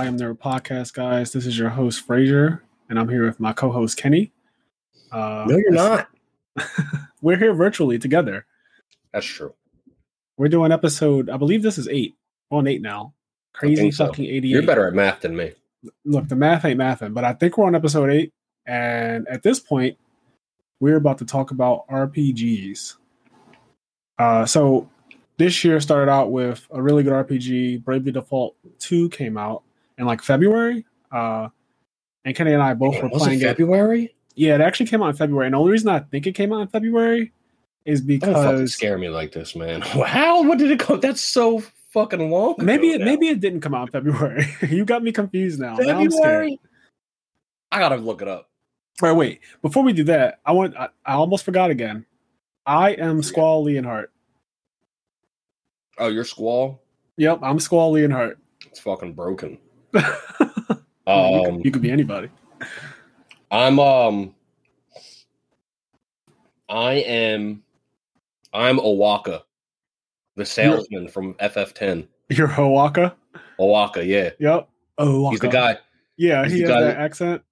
I Am Nerd podcast, guys. This is your host Frazier, and I'm here with my co-host Kenny. Uh, no, you're not. we're here virtually together. That's true. We're doing episode. I believe this is eight. On eight now. Crazy fucking so. 88. You're better at math than me. Look, the math ain't mathing, but I think we're on episode eight. And at this point, we're about to talk about RPGs. Uh, so this year started out with a really good RPG. Bravely Default 2 came out in like February. Uh, and Kenny and I both Damn, were playing it February? It. Yeah, it actually came out in February. And the only reason I think it came out in February is because Don't scare me like this, man. How? What did it come? That's so fucking long. Maybe it now. maybe it didn't come out in February. you got me confused now. February. Now I gotta look it up. All right, wait. Before we do that, I want I, I almost forgot again. I am Squall Leonhardt. Oh, you're Squall? Yep, I'm Squall Leonhardt. It's fucking broken. Um, you, could, you could be anybody. I'm um I am I'm O'aka, the salesman you're, from FF10. You're O'aka? O'aka, yeah. Yep. Oh, he's the guy. Yeah, he has that accent.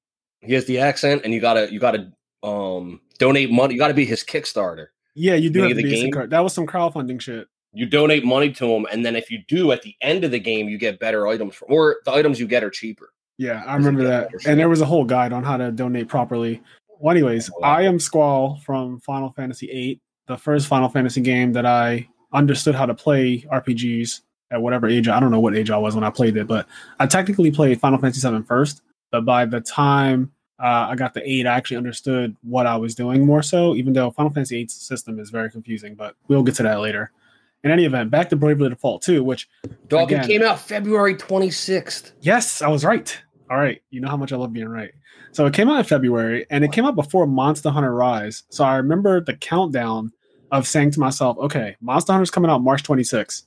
He has the accent, and you gotta you gotta um donate money. You gotta be his Kickstarter. Yeah, you do have to be game. That was some crowdfunding shit you donate money to them, and then if you do at the end of the game, you get better items, for, or the items you get are cheaper. Yeah, I remember that, and there was a whole guide on how to donate properly. Well, anyways, I am Squall from Final Fantasy VIII, the first Final Fantasy game that I understood how to play RPGs at whatever age. I don't know what age I was when I played it, but I technically played Final Fantasy VII first. But by the time uh, I got the eight, I actually understood what I was doing more so. Even though Final Fantasy VIII's system is very confusing, but we'll get to that later in any event, back to Bravely Default 2, which Dog, again, it came out February 26th. Yes, I was right. All right. You know how much I love being right. So it came out in February and it came out before Monster Hunter Rise. So I remember the countdown of saying to myself, okay, Monster Hunter's coming out March 26th,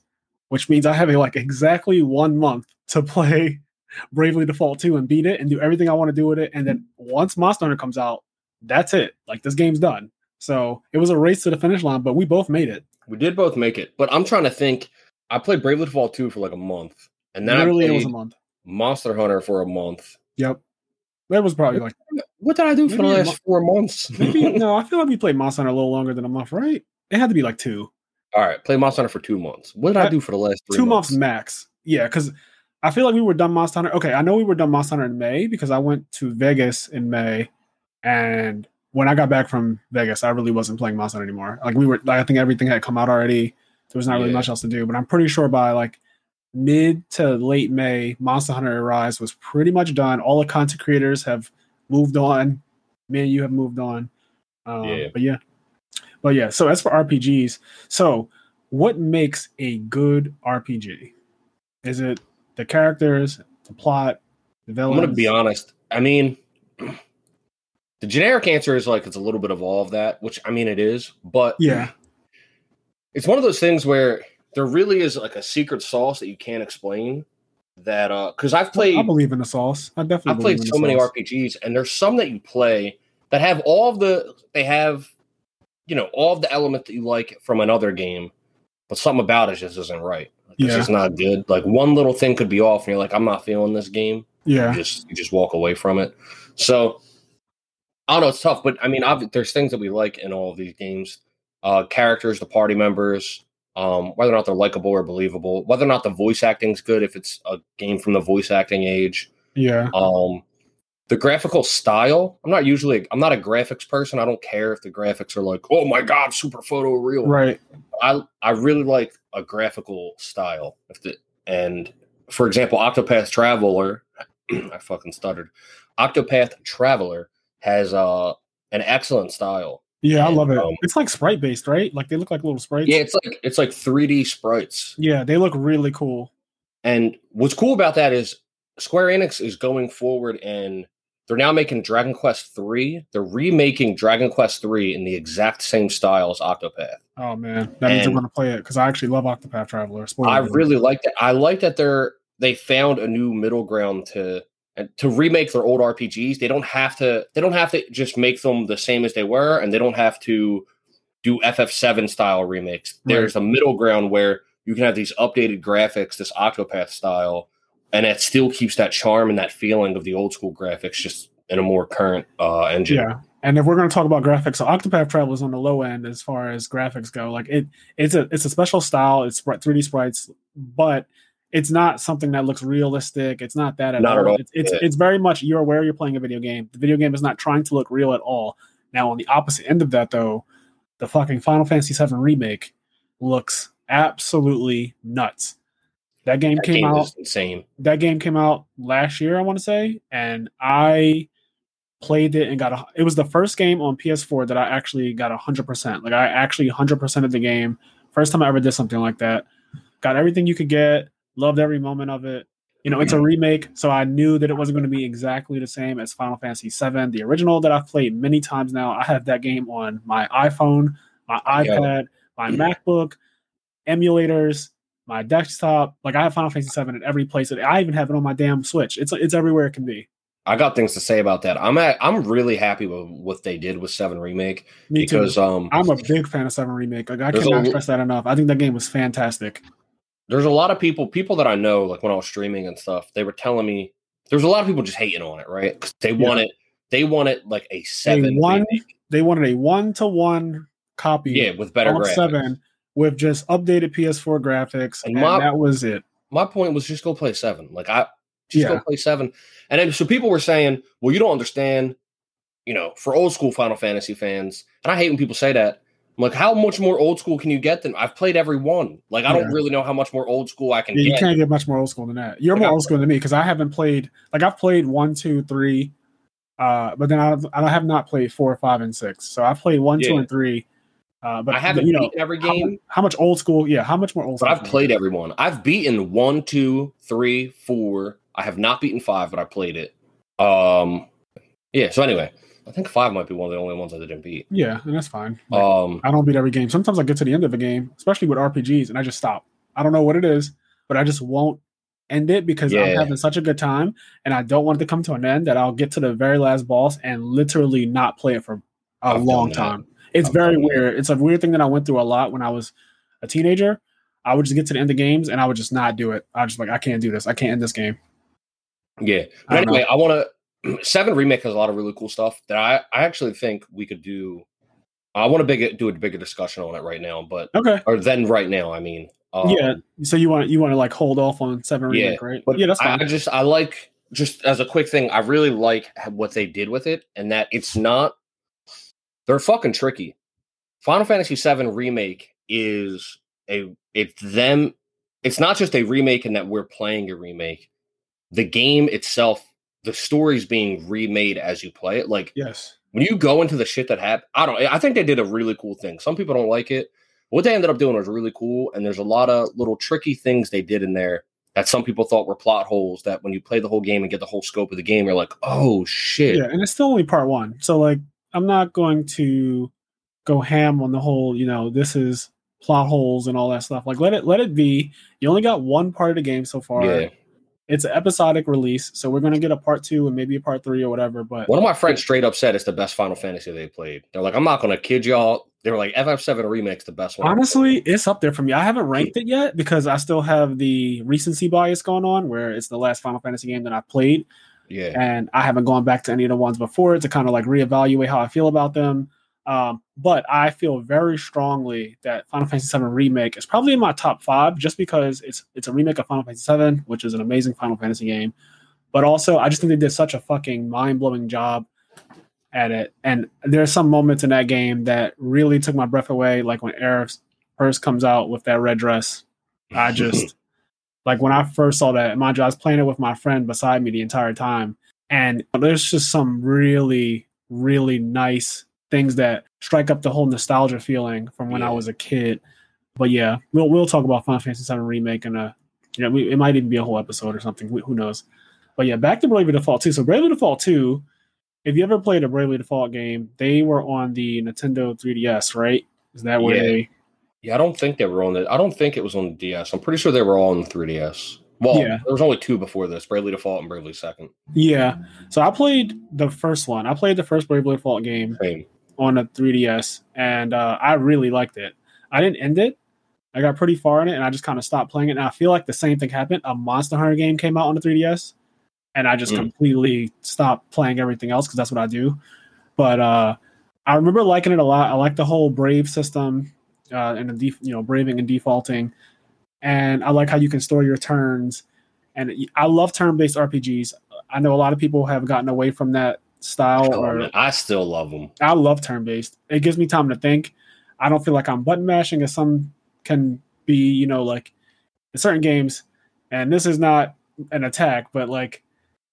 which means I have a, like exactly one month to play Bravely Default 2 and beat it and do everything I want to do with it. And then once Monster Hunter comes out, that's it. Like this game's done. So it was a race to the finish line, but we both made it. We did both make it, but I'm trying to think. I played Bravely Default 2 for like a month, and then literally it was a month. Monster Hunter for a month. Yep, that was probably what, like. What did I do for the last mo- four months? maybe, no, I feel like we played Monster Hunter a little longer than a month, right? It had to be like two. All right, play Monster Hunter for two months. What did I, I do for the last two months? months max? Yeah, because I feel like we were done Monster Hunter. Okay, I know we were done Monster Hunter in May because I went to Vegas in May, and when I got back from Vegas, I really wasn't playing Monster Hunter anymore. Like we were, like, I think everything had come out already. There was not really yeah. much else to do. But I'm pretty sure by like mid to late May, Monster Hunter Rise was pretty much done. All the content creators have moved on. Me and you have moved on. Um, yeah. But yeah, but yeah. So as for RPGs, so what makes a good RPG? Is it the characters, the plot, the villains? I'm gonna be honest. I mean the generic answer is like it's a little bit of all of that, which I mean it is, but yeah, it's one of those things where there really is like a secret sauce that you can't explain. That uh, because I've played, I believe in the sauce. I definitely I've played so many sauce. RPGs, and there's some that you play that have all of the they have, you know, all of the elements that you like from another game, but something about it just isn't right. Like, yeah. It's just not good. Like one little thing could be off, and you're like, I'm not feeling this game. Yeah, you just you just walk away from it. So I don't know. It's tough, but I mean, there's things that we like in all of these games. Uh, characters, the party members, um, whether or not they're likable or believable, whether or not the voice acting's good, if it's a game from the voice acting age. Yeah. Um, the graphical style. I'm not usually. I'm not a graphics person. I don't care if the graphics are like, oh my god, super photo real. Right. I I really like a graphical style. If the and for example, Octopath Traveler. I fucking stuttered. Octopath Traveler has uh an excellent style. Yeah, and, I love it. Um, it's like sprite based, right? Like they look like little sprites. Yeah, it's like it's like 3D sprites. Yeah, they look really cool. And what's cool about that is Square Enix is going forward and they're now making Dragon Quest 3. They're remaking Dragon Quest 3 in the exact same style as Octopath. Oh man, that and means I'm going to play it because I actually love Octopath Traveler. Spoiler I really like that. I like that they're they found a new middle ground to to remake their old RPGs, they don't have to they don't have to just make them the same as they were, and they don't have to do FF7 style remakes. Right. There's a middle ground where you can have these updated graphics, this Octopath style, and it still keeps that charm and that feeling of the old school graphics, just in a more current uh, engine. Yeah. And if we're going to talk about graphics, so Octopath Traveler is on the low end as far as graphics go. Like it, it's a it's a special style. It's 3D sprites, but it's not something that looks realistic. It's not that at Not all. at all. It's it's, Yeah. it's very much you're aware you're playing a video game. The video game is not trying to look real at all. Now, on the opposite end of that, though, the fucking Final Fantasy VII remake looks absolutely nuts. That game That came game out insane. that game came out last year, I want to say, and I played it and got a. It was the first game on PS4 that I actually got hundred percent. Like I actually hundred percent of the game. First time I ever did something like that. Got everything you could get. Loved every moment of it. You know, it's a remake, so I knew that it wasn't going to be exactly the same as Final Fantasy VII, the original that I've played many times now. I have that game on my iPhone, my iPad, my MacBook, emulators, my desktop. Like I have Final Fantasy VII at every place. I even have it on my damn Switch. It's it's everywhere it can be. I got things to say about that. I'm at, I'm really happy with what they did with Seven Remake Me because too. um I'm a big fan of Seven Remake. Like I a cannot stress that enough. I think that game was fantastic. There's a lot of people people that I know like when I was streaming and stuff they were telling me there's a lot of people just hating on it right 'Cause they Yeah. want it they want it like a seven one remake. They wanted a one to one copy yeah with better graphics. Seven with just updated PS4 graphics, And and, my- that was it. my point was just go play seven. Like I just go play seven. And then so people were saying, well, you don't understand, you know, for old school Final Fantasy fans, and I hate when people say that. Like, how much more old school can you get than I've played every one? Like, I don't really know how much more old school I can Yeah, you get. can't get much more old school than that. You're Like, more I- old school than me because I haven't played like I've played one, two, three, uh, but then I, I have not played four, five, and six. So I've played one, two, and three. Uh, but I haven't you know beaten every game, how much old school? Yeah, how much more old? school I've played get? every one. I've beaten one, two, three, four. I have not beaten five, but I played it. Um, yeah. So anyway, I think five might be one of the only ones I didn't beat. Yeah, and that's fine. Like, Um, I don't beat every game. Sometimes I get to the end of a game, especially with RPGs, and I just stop. I don't know what it is, but I just won't end it because I'm having such a good time, and I don't want it to come to an end that I'll get to the very last boss and literally not play it for a I've long time. It's I've very weird. It's a weird thing that I went through a lot when I was a teenager. I would just get to the end of games and I would just not do it. I just like I can't do this. I can't end this game. Yeah. But know. anyway, I want to. Seven remake has a lot of really cool stuff that I I actually think we could do. I want to big do a bigger discussion on it right now, but Okay. or then right now. I mean, um, yeah. So you want you want to like hold off on seven Yeah, remake, right? But yeah, that's I, fine. I just I like just as a quick thing. I really like what they did with it, and that it's not. They're fucking tricky. Final Fantasy VII remake is a it's them. It's not just a remake in that we're playing a remake. The game itself, the story's being remade as you play it. Like yes. when you go into the shit that happened, I don't. I think they did a really cool thing. Some people don't like it. What they ended up doing was really cool, and there's a lot of little tricky things they did in there that some people thought were plot holes. That when you play the whole game and get the whole scope of the game, you're like, oh shit. Yeah, and it's still only part one. So like I'm not going to go ham on the whole, you know, this is plot holes and all that stuff. Like let it let it be. You only got one part of the game so far. Yeah. It's an episodic release, so we're gonna get a part two and maybe a part three or whatever. But One of my friends straight up said it's the best Final Fantasy they played. They're like, I'm not gonna kid y'all. They were like, FF7 Remake's the best one. honestly, it's up there for me. I haven't ranked it yet because I still have the recency bias going on where it's the last Final Fantasy game that I played. yeah. and I haven't gone back to any of the ones before to kind of like reevaluate how I feel about them. Um, but I feel very strongly that Final Fantasy VII remake is probably in my top five, just because it's it's a remake of Final Fantasy VII, which is an amazing Final Fantasy game. But also, I just think they did such a fucking mind blowing job at it. And there's some moments in that game that really took my breath away, like when Aerith first comes out with that red dress. I just like when I first saw that, mind you, I was playing it with my friend beside me the entire time. And there's just some really, really nice things that strike up the whole nostalgia feeling from when I was a kid. But yeah, we'll we'll talk about Final Fantasy VII remake and uh, you know, we, it might even be a whole episode or something. Who who knows? But yeah, back to Bravely Default 2. So Bravely Default 2, if you ever played a Bravely Default game, they were on the Nintendo 3DS, right? Is that where Yeah. they Yeah, I don't think they were on the. I don't think it was on the DS. I'm pretty sure they were all on the 3DS. Well, Yeah. there was only two before this: Bravely Default and Bravely Second. Yeah. So I played the first one. I played the first Bravely Default game Same. On a 3DS, and uh, I really liked it. I didn't end it, I got pretty far in it, and I just kind of stopped playing it. And I feel like the same thing happened. A Monster Hunter game came out on the 3DS, and I just Mm. completely stopped playing everything else because that's what I do. But uh, I remember liking it a lot. I like the whole brave system uh, and the def- you know braving and defaulting, and I like how you can store your turns. And I love turn-based RPGs. I know a lot of people have gotten away from that style. Oh, or I still love them. I love turn-based. It gives me time to think. I don't feel like I'm button mashing as some can be, you know, like in certain games. And this is not an attack, but like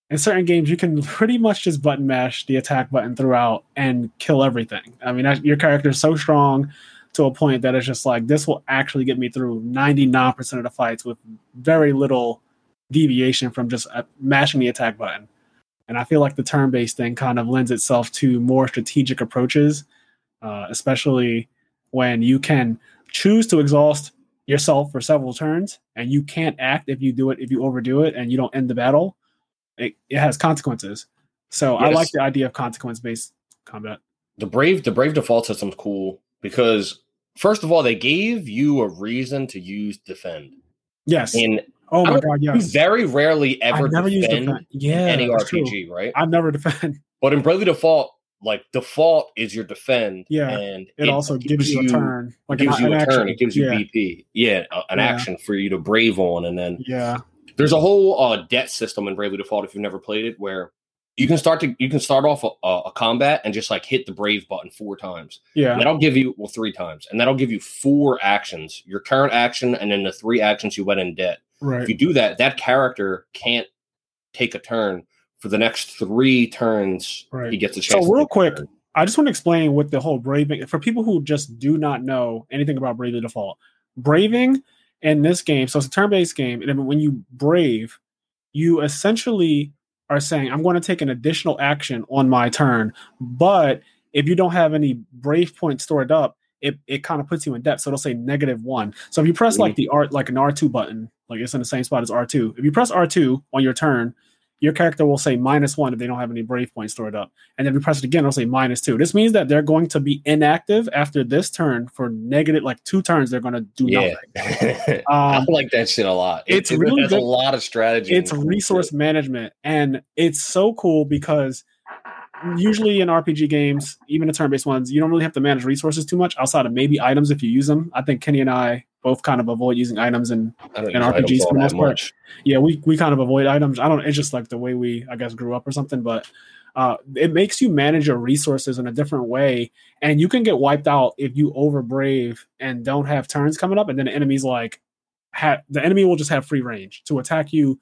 in certain games, you can pretty much just button mash the attack button throughout and kill everything. I mean, that- your character is so strong to a point that it's just like this will actually get me through 99% of the fights with very little deviation from just uh, mashing the attack button. And I feel like the turn based thing kind of lends itself to more strategic approaches, uh, especially when you can choose to exhaust yourself for several turns and you can't act if you do it, if you overdo it and you don't end the battle. It, it has consequences. So I like the idea of consequence based combat. the brave the brave default system's cool because first of all they gave you a reason to use defend Yes. and oh my god, you very rarely ever I've never defend defend. Yeah. any that's true. rpg right I've never defend. but in bravely default like default is your defend Yeah, and It, also gives you a turn. it Like gives an, you a turn action. it gives you yeah. bp yeah an Yeah. action for you to brave on and then Yeah. there's a whole uh, debt system in Bravely Default if you've never played it, where you can start to you can start off a, a, a combat and just like hit the brave button four times. Yeah. And that'll give you well three times, and that'll give you four actions: your current action, and then the three actions you went in debt. If you do that, that character can't take a turn for the next three turns. Right. He gets a chance. to real quick. I just want to explain what the whole braving for people who just do not know anything about Bravely Default. Braving in this game, so it's a turn-based game, and when you brave, you essentially are saying, "I'm going to take an additional action on my turn," but if you don't have any brave points stored up, it, it kind of puts you in debt. So it'll say negative one. So if you press like the R like an R2 button, like it's in the same spot as R2. If you press R2 on your turn, your character will say minus one if they don't have any brave points stored up. And then if you press it again, it'll say minus two. This means that they're going to be inactive after this turn for negative, like two turns, they're going to do Yeah, nothing. I Um, like that shit a lot. It- it's it really a lot of strategy. it's resource shit. management. And it's so cool because usually in RPG games, even the turn based ones, you don't really have to manage resources too much outside of maybe items if you use them. I think Kenny and I both kind of avoid using items and in RPGs for the most part. much. yeah, we we kind of avoid items. I don't. It's just like the way we, I guess, grew up or something. But uh, it makes you manage your resources in a different way, and you can get wiped out if you over brave and don't have turns coming up, and then the enemy's like, ha- the enemy will just have free range to attack you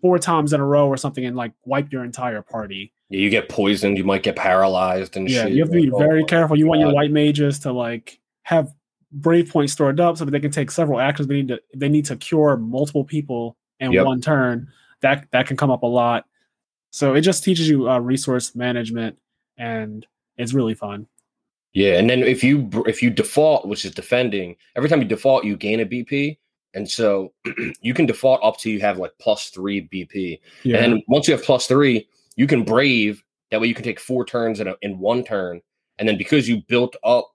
four times in a row or something, and like wipe your entire party. Yeah, you get poisoned, you might get paralyzed and Yeah, shit. you have to be Like, very oh, careful. You want your white mages to like have brave points stored up so that they can take several actions. They need to they need to cure multiple people in Yep. one turn. That that can come up a lot. So it just teaches you uh, resource management, and it's really fun. Yeah, and then if you if you default, which is defending, every time you default, you gain a BP, and so you can default up to you have like plus three BP, Yeah, and once you have plus three, you can brave. That way, you can take four turns in a, in one turn, and then because you built up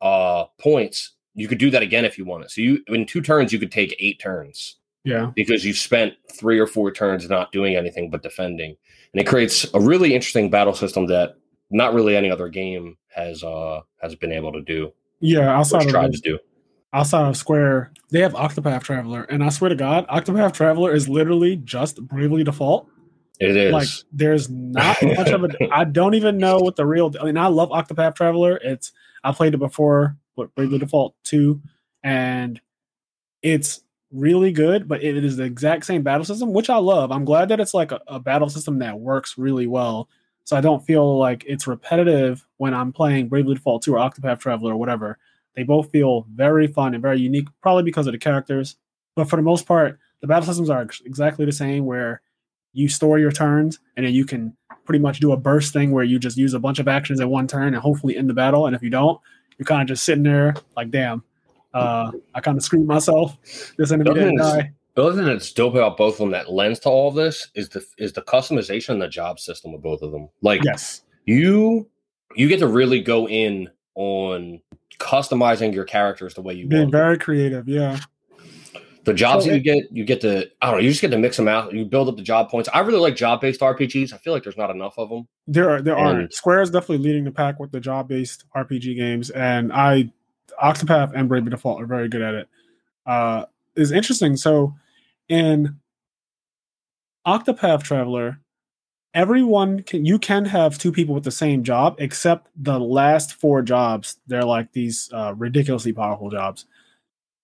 uh points, you could do that again if you want wanted. So you in two turns, you could take eight turns yeah, because you've spent three or four turns not doing anything but defending. And it creates a really interesting battle system that not really any other game has uh has been able to do yeah. Outside of tried to do. outside of Square, they have Octopath Traveler, and I swear to God, Octopath Traveler is literally just Bravely Default. It is. like there's not much of it i don't even know what the real i mean i love octopath traveler. It's i played it before what bravely default 2 and it's really good but it is the exact same battle system which i love. I'm glad that it's like a, a battle system that works really well so i don't feel like it's repetitive when i'm playing bravely default 2 or octopath traveler or whatever. They both feel very fun and very unique probably because of the characters but for the most part the battle systems are ex- exactly the same where you store your turns and then you can pretty much do a burst thing where you just use a bunch of actions in one turn and hopefully end the battle. And if you don't, you're kind of just sitting there like, damn, uh, I kind of screwed myself. This enemy didn't die. the other thing that's dope about both of them that lends to all of this is the is the customization and the job system of both of them. Like Yes. you you get to really go in on customizing your characters the way you Being want. very creative, yeah. The jobs So that you get, you get to I don't know, you just get to mix them out. You build up the job points. I really like job based RPGs. I feel like there's not enough of them. There are there are And- Square is definitely leading the pack with the job based RPG games, and I Octopath and Bravely Default are very good at it. Uh, is interesting. So in Octopath Traveler, everyone can you can have two people with the same job, except the last four jobs. They're like these uh, ridiculously powerful jobs.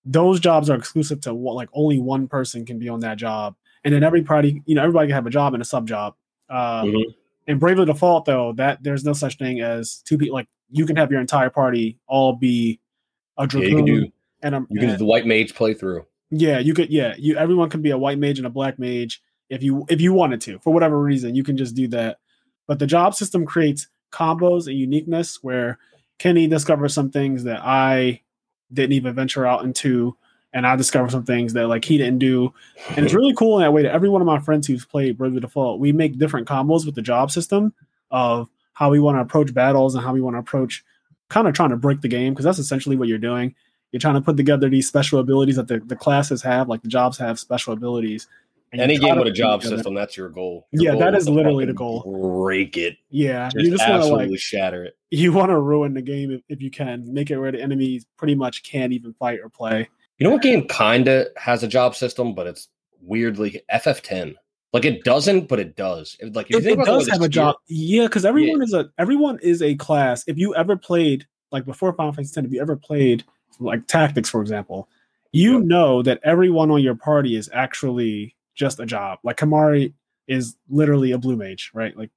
Those jobs are exclusive to what like only one person can be on that job, and then every party, you know everybody can have a job and a sub job. Uh, Mhm. in Bravely Default, though, that there's no such thing as two people. Like you can have your entire party all be a Yeah, dragoon you can do and a you can do the white mage playthrough. yeah, you could. Yeah, you. Everyone can be a white mage and a black mage if you if you wanted to. For whatever reason, you can just do that. But the job system creates combos and uniqueness where Kenny discovers some things that I didn't even venture out into, and I discovered some things that like he didn't do. And it's really cool in that way that every one of my friends who's played Bravely Default, we make different combos with the job system of how we want to approach battles and how we want to approach kind of trying to break the game because that's essentially what you're doing. You're trying to put together these special abilities that the, the classes have, like the jobs have special abilities. And Any game with a job system, that's your goal. Your Yeah, goal that is literally the goal. Break it. Yeah, Just you just want to like shatter it. you want to ruin the game if, if you can, make it where the enemies pretty much can't even fight or play. You know what game kinda has a job system, but it's weirdly FF10. Like it doesn't, but it does. It- like It, it does have a job, yeah, because everyone is a everyone is a class. If you ever played like before Final Fantasy 10, if you ever played like Tactics, for example, you Yeah. know that everyone on your party is actually just a job. Like Kimahri is literally a blue mage, right? Like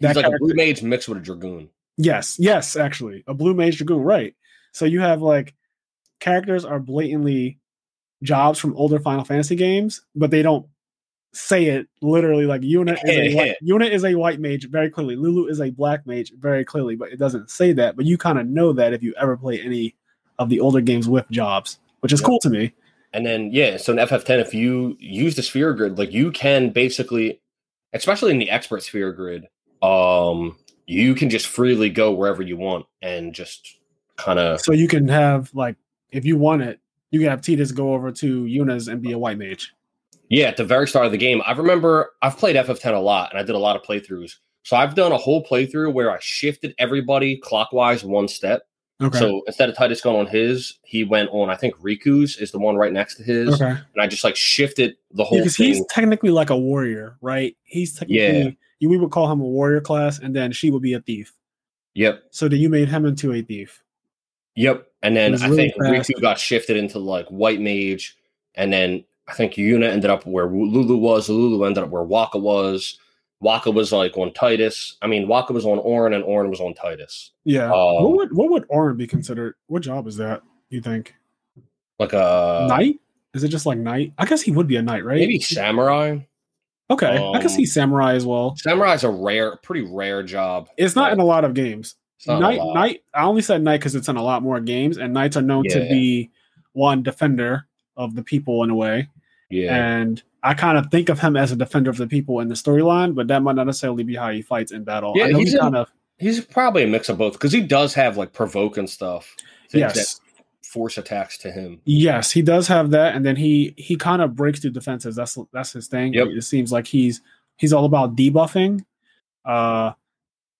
He's like a blue mage mixed with a dragoon. Yes, yes, actually, a blue mage dragoon, right? So you have like characters are blatantly jobs from older Final Fantasy games, but they don't say it literally. Like Yuna is a white, Yuna is a white mage very clearly. Lulu is a black mage very clearly, but it doesn't say that. But you kind of know that if you ever play any of the older games with jobs, which is Yep. cool to me. And then yeah, so in FF10, if you use the sphere grid, like you can basically, especially in the expert sphere grid, um, you can just freely go wherever you want and just kind of So you can have like if you want it, you can have Tidus go over to Yuna's and be a white mage. Yeah, at the very start of the game, I remember I've played FF10 a lot and I did a lot of playthroughs. So I've done a whole playthrough where I shifted everybody clockwise one step. Okay. So instead of Tidus going on his, he went on, I think Rikku's is the one right next to his. okay. And I just like shifted the whole because thing. he's technically like a warrior, right? He's technically you we would call him a warrior class, and then she would be a thief. Yep. So then you made him into a thief. Yep. And then I really think fast. Rikku got shifted into like white mage. And then I think Yuna ended up where Lulu was. Lulu ended up where Wakka was. Wakka was like on Tidus. I mean, Wakka was on Auron and Auron was on Tidus. Yeah. Um, what would what would Auron be considered? What job is that? You think Like a knight? Is it just like knight? I guess he would be a knight, right? maybe samurai. Okay, I can um, see samurai as well. Samurai's a rare, pretty rare job. It's not in a lot of games. it's not a Knight, knight. I only said knight because it's in a lot more games, and knights are known to be one defender of the people in a way. Yeah. And I kind of think of him as a defender of the people in the storyline, but that might not necessarily be how he fights in battle. Yeah, I know he's he in- kind of He's probably a mix of both because he does have like provoke and stuff. Yes, that force attacks to him. yes, he does have that, and then he he kind of breaks through defenses. That's that's his thing. Yep. It seems like he's he's all about debuffing, uh,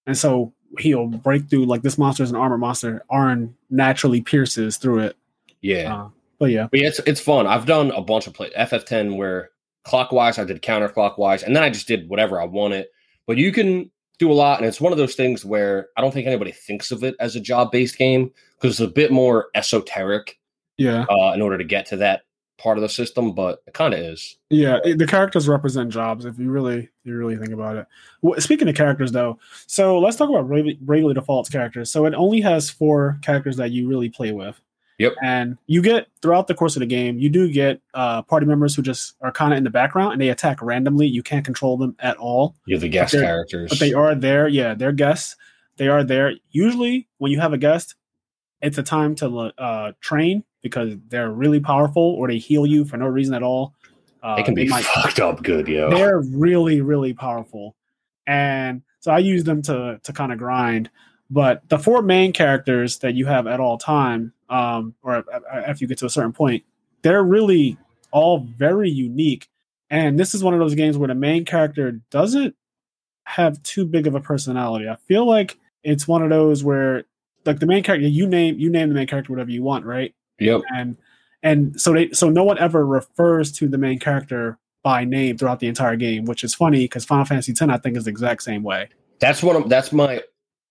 and so he'll break through like this monster is an armor monster. Auron naturally pierces through it. Yeah. Uh, but yeah, But yeah, it's it's fun. I've done a bunch of play FF10 where clockwise I did counterclockwise, and then I just did whatever I wanted. But you can do a lot, and it's one of those things where I don't think anybody thinks of it as a job based game because it's a bit more esoteric yeah, uh, in order to get to that part of the system. But it kind of is. yeah. it- the characters represent jobs if you really you really think about it. Well, speaking of characters, though, so let's talk about Bravely, Bravely Default's characters. So it only has four characters that you really play with. Yep. And you get throughout the course of the game, you do get uh, party members who just are kind of in the background and they attack randomly. You can't control them at all, You're the guest they're- characters. but they are there. Yeah, they're guests. They are there. Usually, when you have a guest, it's a time to uh, train because they're really powerful or they heal you for no reason at all. Uh, they can be might- fucked up good, yo. they're really really powerful and so i use them to to kind of grind But the four main characters that you have at all time, um, or after you get to a certain point, they're really all very unique. And this is one of those games where the main character doesn't have too big of a personality. I feel like it's one of those where like the main character you name you name the main character whatever you want, right? Yep. And and so they so no one ever refers to the main character by name throughout the entire game, which is funny because Final Fantasy X I think is the exact same way. That's one of that's my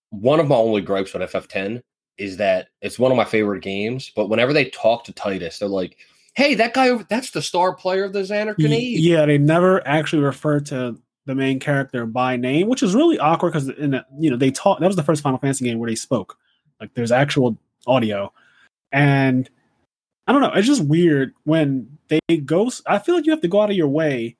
one of my only gripes with FF10 is that it's one of my favorite games, but whenever they talk to Tidus, they're like, "Hey, that guy over that's the star player of the Xanarkhanid." Yeah, they never actually refer to the main character by name, which is really awkward because you know they talk. That was the first Final Fantasy game where they spoke. Like there's actual audio, and I don't know. It's just weird when they go. I feel like you have to go out of your way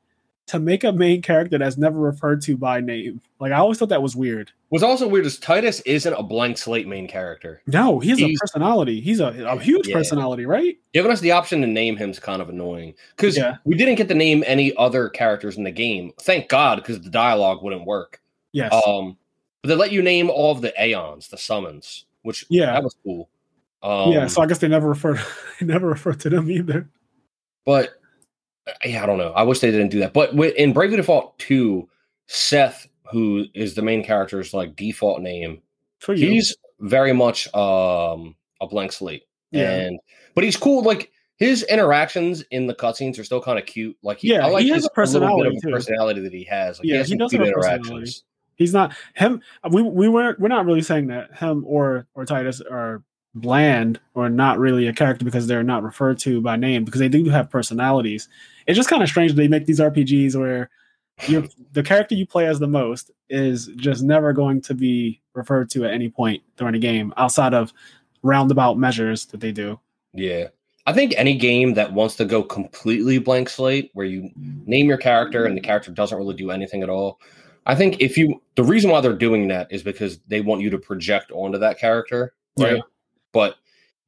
to make a main character that's never referred to by name. Like I always thought that was weird. What's also weird is Tidus isn't a blank slate main character. No, he's, he's a personality. He's a, a huge yeah. personality, right? Giving us the option to name him is kind of annoying because yeah. we didn't get to name any other characters in the game. Thank God, because the dialogue wouldn't work. Yes. Um, but they let you name all of the aeons, the summons, which yeah, that was cool. Um, yeah, so I guess they never referred they never referred to them either. But yeah, I don't know. I wish they didn't do that. But in Bravely Default 2, Seth, who is the main character's like default name, he's very much um a blank slate. Yeah. And but he's cool. Like his interactions in the cutscenes are still kind of cute. Like he, yeah, I like he has a personality, a personality that he has. Like, yeah, he, has he does have interactions. He's not him. We we weren't we're not really saying that him or or Tidus are bland or not really a character because they're not referred to by name because they do have personalities. It's just kind of strange they make these RPGs where the character you play as the most is just never going to be referred to at any point during a game outside of roundabout measures that they do. Yeah. I think any game that wants to go completely blank slate where you name your character and the character doesn't really do anything at all. I think if you the reason why they're doing that is because they want you to project onto that character, right? Yeah. But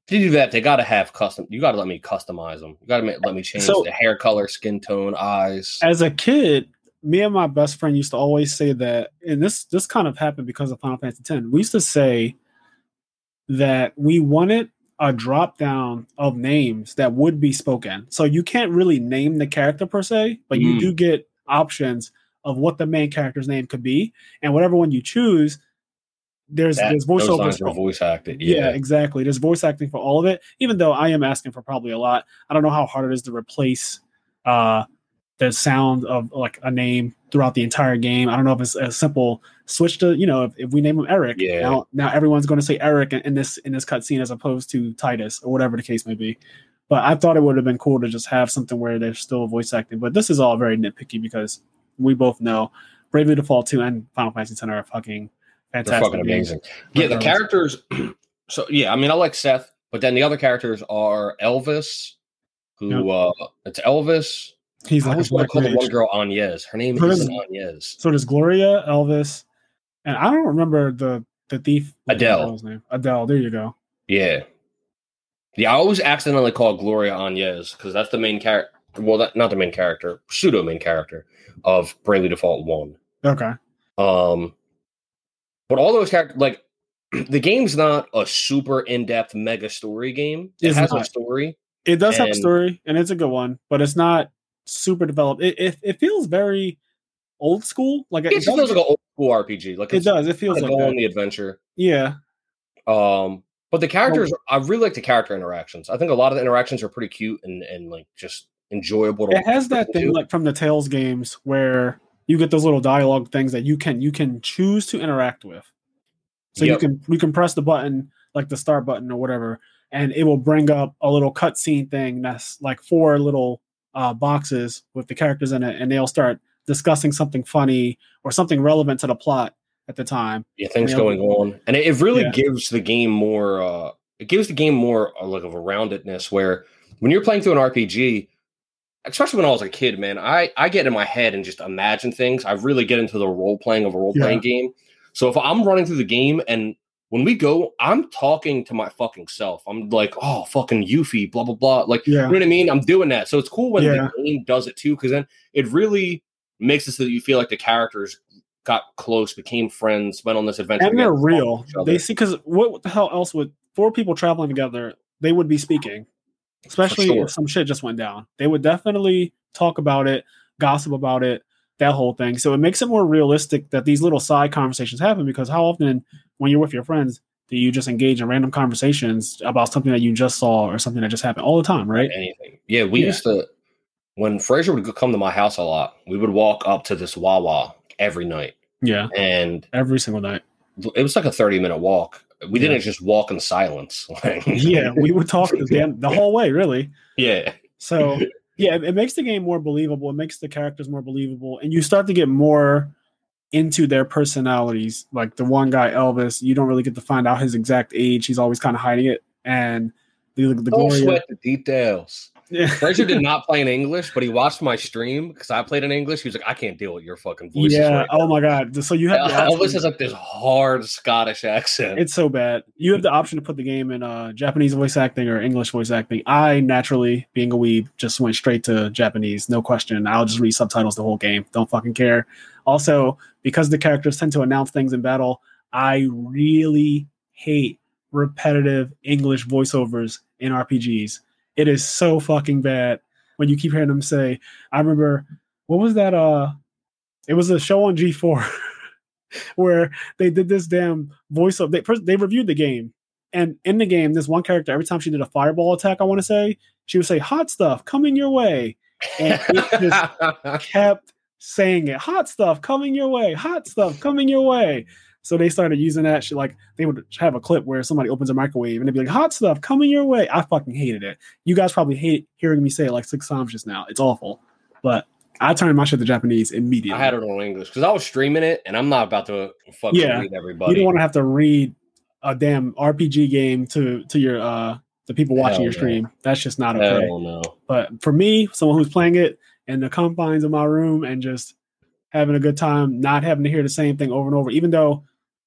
to do that, they got to have custom. You got to let me customize them. You got to let me change so, the hair color, skin tone, eyes. As a kid, me and my best friend used to always say that, and this this kind of happened because of Final Fantasy X. We used to say that we wanted a drop down of names that would be spoken. So you can't really name the character per se, but mm. you do get options of what the main character's name could be, and whatever one you choose, there's that, there's voiceovers for voice acting. Yeah. yeah. exactly. There's voice acting for all of it. Even though I am asking for probably a lot, I don't know how hard it is to replace uh, the sound of like a name throughout the entire game. I don't know if it's a simple switch to you know if, if we name him Eric, yeah. now now everyone's going to say Eric in, in this in this cutscene as opposed to Tidus or whatever the case may be. But I thought it would have been cool to just have something where there's still voice acting. But this is all very nitpicky because we both know Bravely Default 2 and Final Fantasy 10 are fucking Fantastic. They're fucking amazing. Yeah, the characters. So yeah, I mean, I like Seth, but then the other characters are Elvis, who yep. uh it's Elvis. He's like I always want to call the one girl Agnès. Her name so is Agnès. So does Gloria, Elvis, and I don't remember the the thief Adele. name. Adele. There you go. Yeah. Yeah, I always accidentally call Gloria Agnès because that's the main character. Well, that, not the main character, pseudo main character of Bravely Default One. Okay. Um, but all those characters, like the game's not a super in-depth mega story game. It it's has not. a story. It does and, have a story, and it's a good one, but it's not super developed. It it, it feels very old school. Like it, it feels like an old school RPG. Like it does. It feels like go on the adventure. Yeah. Um, but the characters, I really like the character interactions. I think a lot of the interactions are pretty cute and and like just enjoyable. it has that thing to. like from the Tales games where you get those little dialogue things that you can you can choose to interact with. So yep. you can you can press the button like the start button or whatever, and it will bring up a little cutscene thing that's like four little uh, boxes with the characters in it, and they'll start discussing something funny or something relevant to the plot at the time. Yeah, things going on, and it, really yeah. gives the game more. Uh, it gives the game more uh, like of a roundedness where when you're playing through an RPG, especially when I was a kid, man, I I get in my head and just imagine things. I really get into the role playing of a role playing yeah. game. So if I'm running through the game and when we go, I'm talking to my fucking self. I'm like, oh, fucking Yuffie, blah blah blah. Like, yeah. you know what I mean? I'm doing that. So it's cool when yeah. the game does it too, because then it really makes it so that you feel like the characters got close, became friends, went on this adventure. and they're real. talked to each other. They see because what the hell else would four people traveling together? They would be speaking, especially sure. if some shit just went down. They would definitely talk about it, gossip about it, that whole thing. So it makes it more realistic that these little side conversations happen. Because how often, when you're with your friends, do you just engage in random conversations about something that you just saw or something that just happened all the time, right? anything. Yeah, we Yeah. used to when Fraser would come to my house a lot. We would walk up to this Wawa every night, Yeah, and every single night. it was like a thirty minute walk. We Yeah. didn't just walk in silence. Yeah, we would talk the damn the whole way, really. yeah, So yeah, it, it makes the game more believable. It makes the characters more believable, and you start to get more into their personalities. Like the one guy, Elvis, you don't really get to find out his exact age. He's always kind of hiding it. And the the don't Gloria, sweat the details. Yeah, Fraser did not play in English, but he watched my stream because I played in English. He was like, "I can't deal with your fucking voice. yeah. right Oh my god. So you have the Elvis has like this hard Scottish accent. it's so bad. You have the option to put the game in uh, Japanese voice acting or English voice acting. I naturally, being a weeb, just went straight to Japanese, no question. I'll just read subtitles the whole game. Don't fucking care. Also, because the characters tend to announce things in battle, I really hate repetitive English voiceovers in RPGs. It is so fucking bad when you keep hearing them say, I remember what was that uh it was a show on G4 where they did this damn voiceover. They they reviewed the game, and in the game, this one character every time she did a fireball attack, I want to say she would say "hot stuff coming your way," and it just kept saying it. Hot stuff coming your way. Hot stuff coming your way. So they started using that shit. Like they would have a clip where somebody opens a microwave and they'd be like, "Hot stuff coming your way." I fucking hated it. You guys probably hate hearing me say it like six times just now. It's awful, but I turned my shit to Japanese immediately. I had it on English because I was streaming it, and I'm not about to fucking Yeah. read everybody. you don't want to have to read a damn RPG game to to your uh the people watching Hell your no. stream. That's just not okay. Hell no. But for me, someone who's playing it in the confines of my room and just having a good time, not having to hear the same thing over and over, even though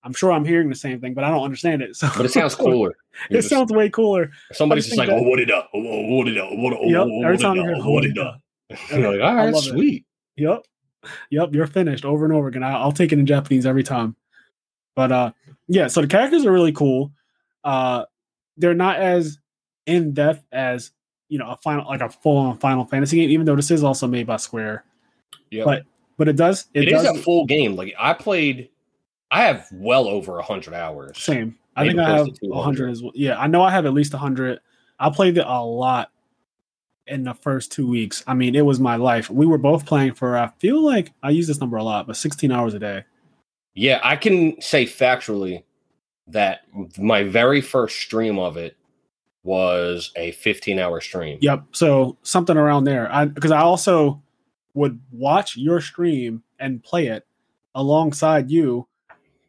I'm sure I'm hearing the same thing, but I don't understand it. So But it sounds cooler. it just- sounds way cooler. somebody's just like, that- oh, what it up? Oh, oh, what it up? What, oh, Yep. oh, Every what time it hear up? What it up? You're like, all I love it. sweet. Yep. Yep, you're finished over and over again. I, I'll take it in Japanese every time. But uh yeah, so the characters are really cool. Uh they're not as in depth as you know a final like a full on Final Fantasy game, even though this is also made by Square. Yeah. But but it does it, it is does a full game. Like I played, I have well over a hundred hours. same. I maybe think I have to 200. 100 as well. Yeah, I know I have at least 100. I played it a lot in the first two weeks. I mean, it was my life. We were both playing for, I feel like I use this number a lot, but 16 hours a day. Yeah, I can say factually that my very first stream of it was a 15 hour stream. Yep. So something around there. I because I also would watch your stream and play it alongside you,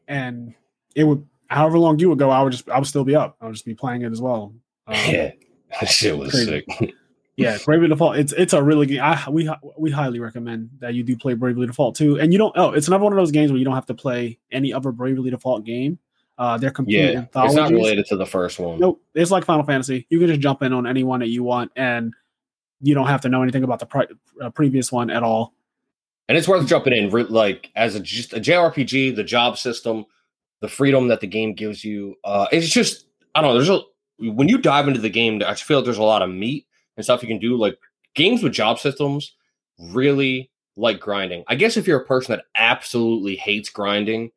and it would however long you would go, I would just I would still be up. I would just be playing it as well. Um, Yeah, that shit was Crazy. sick. yeah, Bravely Default. It's it's a really good. I we we highly recommend that you do play Bravely Default too. And you don't. Oh, it's another one of those games where you don't have to play any other Bravely Default game. Uh, they're complete Yeah, anthologies. it's not related to the first one. Nope. It's like Final Fantasy. You can just jump in on any one that you want, and you don't have to know anything about the uh, previous one at all. And it's worth jumping in like as a just a JRPG, the job system, the freedom that the game gives you. Uh, it's just I don't know. There's a when you dive into the game, I feel like there's a lot of meat and stuff you can do. Like games with job systems really like grinding. I guess if you're a person that absolutely hates grinding,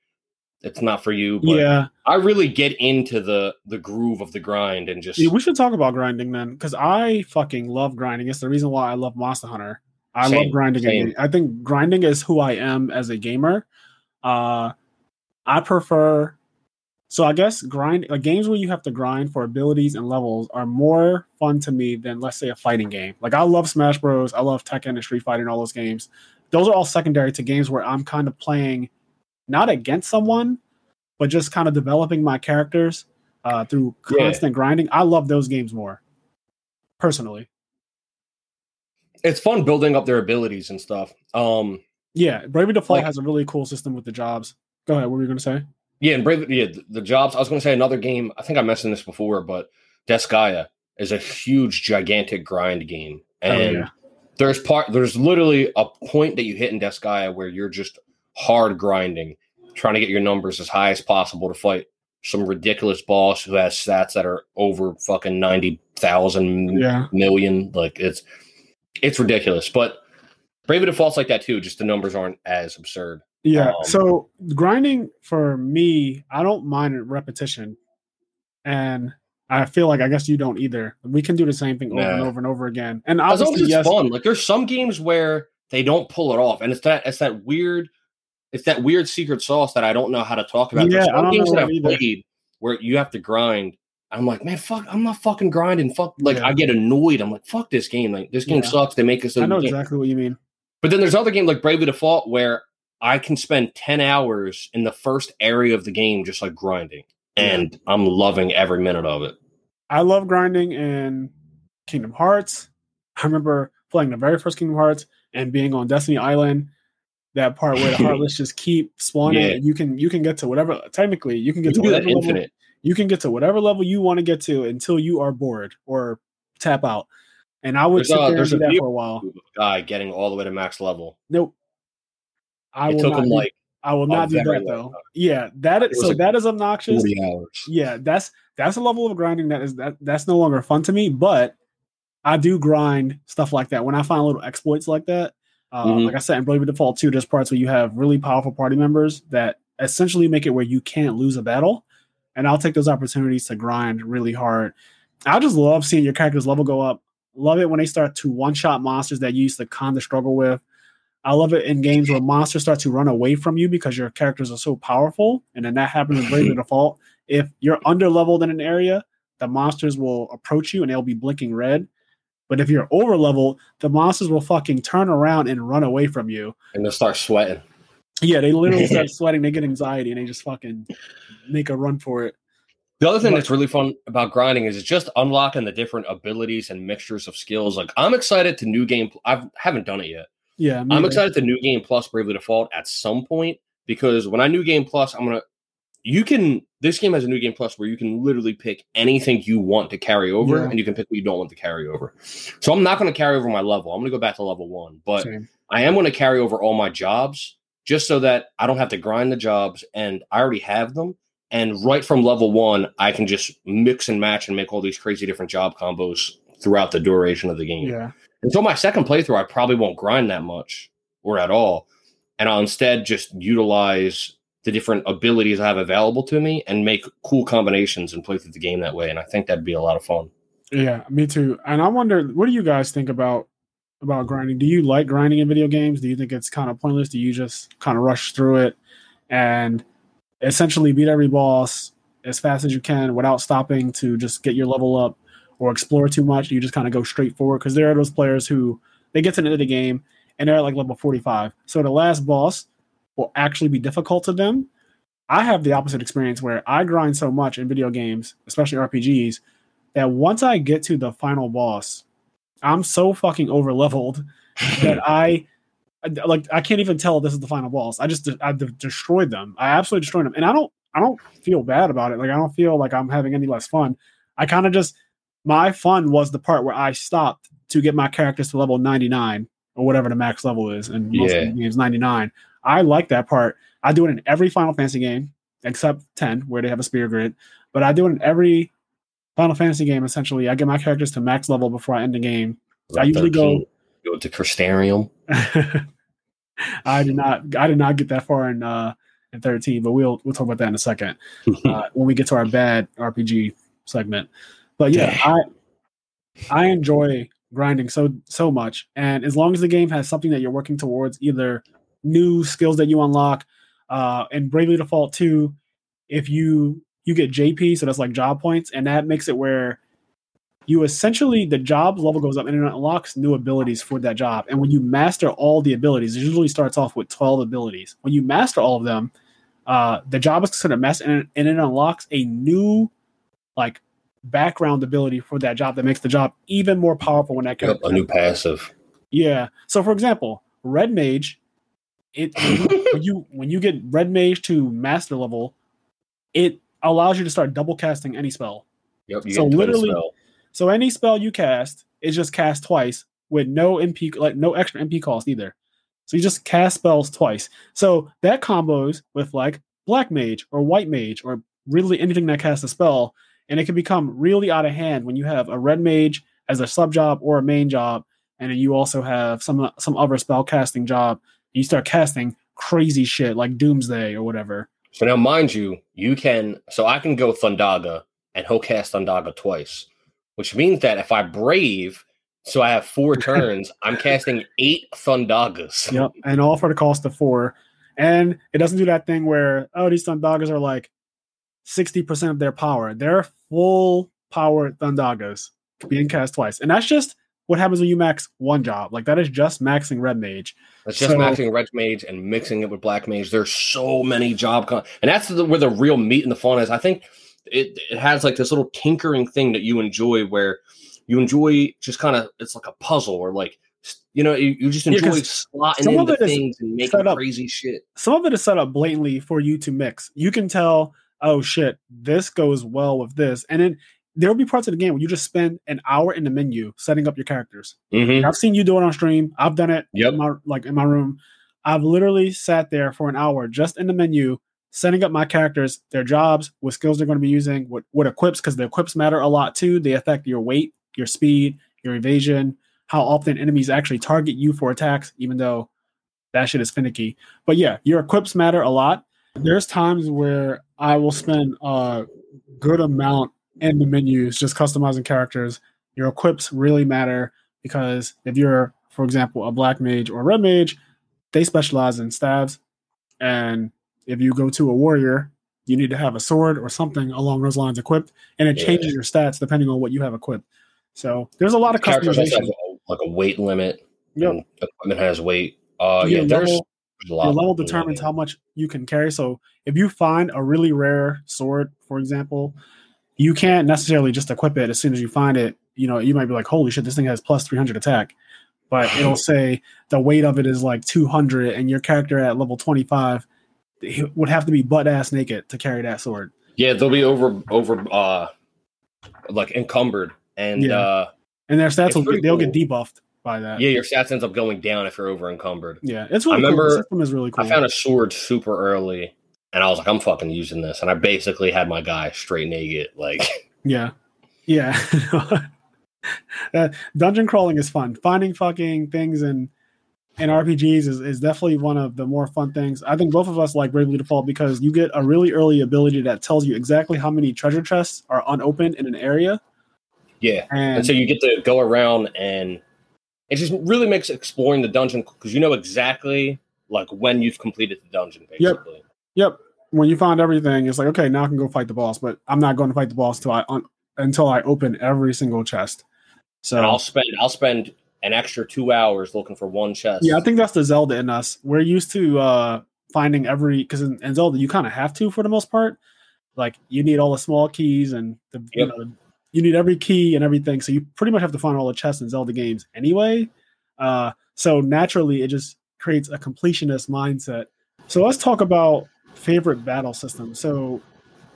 it's not for you. But yeah, I really get into the the groove of the grind and just Yeah, we should talk about grinding then, because I fucking love grinding. It's the reason why I love Monster Hunter. I love grinding. I think grinding is who I am as a gamer. Uh, I prefer. So I guess grind like games where you have to grind for abilities and levels are more fun to me than let's say a fighting game. Like I love Smash Bros. I love Tekken and Street Fighter and all those games. Those are all secondary to games where I'm kind of playing not against someone, but just kind of developing my characters uh, through Yeah. constant grinding. I love those games more, personally. It's fun building up their abilities and stuff. Um, Yeah, Bravely Default Like- has a really cool system with the jobs. Go ahead. What were you going to say? Yeah, and Brave, yeah, the, the jobs. I was going to say another game. I think I mentioned this before, but Disgaea is a huge, gigantic grind game, and yeah. there's part. There's literally a point that you hit in Disgaea where you're just hard grinding, trying to get your numbers as high as possible to fight some ridiculous boss who has stats that are over fucking ninety thousand Yeah. million. Like it's it's ridiculous. But Bravely Default's like that too. Just the numbers aren't as absurd. Yeah. Um, so grinding for me, I don't mind repetition. And I feel like I guess you don't either. We can do the same thing over and over and over again. And As long as it's yes, fun. Like there's some games where they don't pull it off, and it's that it's that weird, it's that weird secret sauce that I don't know how to talk about. there's Yeah, I some games that I've either. played where you have to grind. I'm like, man, fuck, I'm not fucking grinding. Fuck, like Yeah. I get annoyed. I'm like, fuck this game. Like this game Yeah. sucks. They make us. I know exactly what you mean. But then there's other games like Bravely Default where I can spend 10 hours in the first area of the game just like grinding. And I'm loving every minute of it. I love grinding in Kingdom Hearts. I remember playing the very first Kingdom Hearts and being on Destiny Island. That part where the heartless just keep spawning. Yeah. You can you can get to whatever. Technically, you can You get can to do that whatever infinite. You can get to whatever level you want to get to until you are bored or tap out. And I would There's sit a- there and there's a that for a while. Guy getting all the way to max level. Nope. I It will took not him do, like I will not do that though. time. Yeah, that was so like that is obnoxious. hours. yeah that's that's a level of grinding that is that that's no longer fun to me but i do grind stuff like that when i find little exploits like that uh, Mhm. like i said in Bravely default 2 there's parts where you have really powerful party members that essentially make it where you can't lose a battle and i'll take those opportunities to grind really hard i just love seeing your character's level go up love it when they start to one-shot monsters that you used to kind of struggle with I love it in games where monsters start to run away from you because your characters are so powerful. And then that happens in Bravely Default. If you're under leveled in an area, the monsters will approach you and they'll be blinking red. But if you're over leveled, the monsters will fucking turn around and run away from you. And they'll start sweating. Yeah, they literally start sweating, they get anxiety, and they just fucking make a run for it. The other thing But- that's really fun about grinding is it's just unlocking the different abilities and mixtures of skills. Like I'm excited to new game. I haven't done it yet. Yeah, I'm either. excited to New Game Plus Bravely Default at some point because when I New Game Plus, I'm gonna you can this game has a New Game Plus where you can literally pick anything you want to carry over Yeah. and you can pick what you don't want to carry over. So I'm not gonna carry over my level. I'm gonna go back to level one, but Same. I am gonna carry over all my jobs just so that I don't have to grind the jobs and I already have them. And right from level one, I can just mix and match and make all these crazy different job combos throughout the duration of the game. Yeah. Until my second playthrough, I probably won't grind that much or at all. And I'll instead just utilize the different abilities I have available to me and make cool combinations and play through the game that way. And I think that'd be a lot of fun. Yeah, me too. And I wonder, what do you guys think about about grinding? Do you like grinding in video games? Do you think it's kind of pointless? Do you just kind of rush through it and essentially beat every boss as fast as you can without stopping to just get your level up or explore too much? You just kind of go straight forward because there are those players who they get to the end of the game and they're at like level 45. So the last boss will actually be difficult to them. I have the opposite experience where I grind so much in video games, especially RPGs, that once I get to the final boss, I'm so fucking over leveled that I like I can't even tell this is the final boss. I just I de- destroyed them. I absolutely destroyed them, and I don't I don't feel bad about it. Like I don't feel like I'm having any less fun. I kind of just my fun was the part where I stopped to get my characters to level 99 or whatever the max level is, and most Yeah. games 99. I like that part. I do it in every Final Fantasy game except 10, where they have a Sphere Grid. But I do it in every Final Fantasy game. Essentially, I get my characters to max level before I end the game. I usually go- go to Crystarium. I did not. I did not get that far in uh, in 13, but we'll we'll talk about that in a second uh, when we get to our bad RPG segment. But yeah, I I enjoy grinding so so much, and as long as the game has something that you're working towards, either new skills that you unlock, uh, and Bravely Default 2, if you you get JP, so that's like job points, and that makes it where you essentially the job level goes up and it unlocks new abilities for that job. And when you master all the abilities, it usually starts off with 12 abilities. When you master all of them, uh, the job is considered a mess and it, and it unlocks a new like background ability for that job that makes the job even more powerful when that Yep, character a new passive. yeah. So for example, red mage, it when you when you get red mage to master level, it allows you to start double casting any spell. Yep, you So literally- spell. So any spell you cast is just cast twice with no MP like no extra MP cost either. So you just cast spells twice. So that combos with like black mage or white mage or really anything that casts a spell, and it can become really out of hand when you have a red mage as a sub job or a main job, and then you also have some uh, some other spell casting job. You start casting crazy shit like Doomsday or whatever. So now, mind you, you can. So I can go Thundaga, and he'll cast Thundaga twice, which means that if I brave, so I have four turns, I'm casting eight Thundagas. Yep, and all for the cost of four. And it doesn't do that thing where oh these Thundagas are like sixty percent of their power. They're full power Thundagas being cast twice, and that's just what happens when you max one job. Like that is just maxing red mage. Just So- maxing red mage and mixing it with black mage. There's so many job, con- and that's the, where the real meat and the fun is. I think it, it has like this little tinkering thing that you enjoy, where you enjoy just kind of it's like a puzzle or like you know you, you just Yeah, slotting into things and making up- crazy shit. some of it is set up blatantly for you to mix. You can tell, oh shit, this goes well with this, and then there'll be parts of the game where you just spend an hour in the menu setting up your characters. Mm-hmm. I've seen you do it on stream. I've done it Yep. in my like in my room. I've literally sat there for an hour just in the menu, setting up my characters, their jobs, what skills they're going to be using, what what equips, because the equips matter a lot too. They affect your weight, your speed, your evasion, how often enemies actually target you for attacks, even though that shit is finicky. But yeah, your equips matter a lot. There's times where I will spend a good amount in the menus just customizing characters. Your equips really matter because if you're, for example, a black mage or a red mage, they specialize in stabs. And if you go to a warrior, you need to have a sword or something along those lines equipped, and it Yeah. changes your stats depending on what you have equipped. So there's a lot of customization. like a weight limit. Yep. and Equipment has weight. Uh, yeah, there's, level- there's a lot. Your level determines how much you can carry. So if you find a really rare sword, for example, you can't necessarily just equip it as soon as you find it. You know, you might be like, "Holy shit, this thing has plus 300 attack," but it'll say the weight of it is like 200, and your character at level 25 would have to be butt ass naked to carry that sword. Yeah, they'll be over over uh like encumbered. And Yeah. uh And their stats will pretty they'll cool. get debuffed by that. yeah, your stats ends up going down if you're over encumbered. Yeah, it's really I cool. remember- The system is really cool. I found a sword super early and I was like, I'm fucking using this. And I basically had my guy straight naked. Like Yeah. Yeah. that uh, dungeon crawling is fun. Finding fucking things and in RPGs is, is definitely one of the more fun things. I think both of us like Bravely Default because you get a really early ability that tells you exactly how many treasure chests are unopened in an area. yeah. And, And so you get to go around and it just really makes exploring the dungeon because you know exactly like when you've completed the dungeon, basically. yep, when you find everything, it's like okay, now I can go fight the boss, but I'm not going to fight the boss until I un, until I open every single chest. So And I'll spend I'll spend an extra two hours looking for one chest. Yeah, I think that's the Zelda in us. We're used to uh finding every because in, in Zelda you kind of have to for the most part. Like you need all the small keys and the you, know, you need every key and everything. So you pretty much have to find all the chests in Zelda games anyway. Uh, so naturally, it just creates a completionist mindset. So let's talk about favorite battle system. So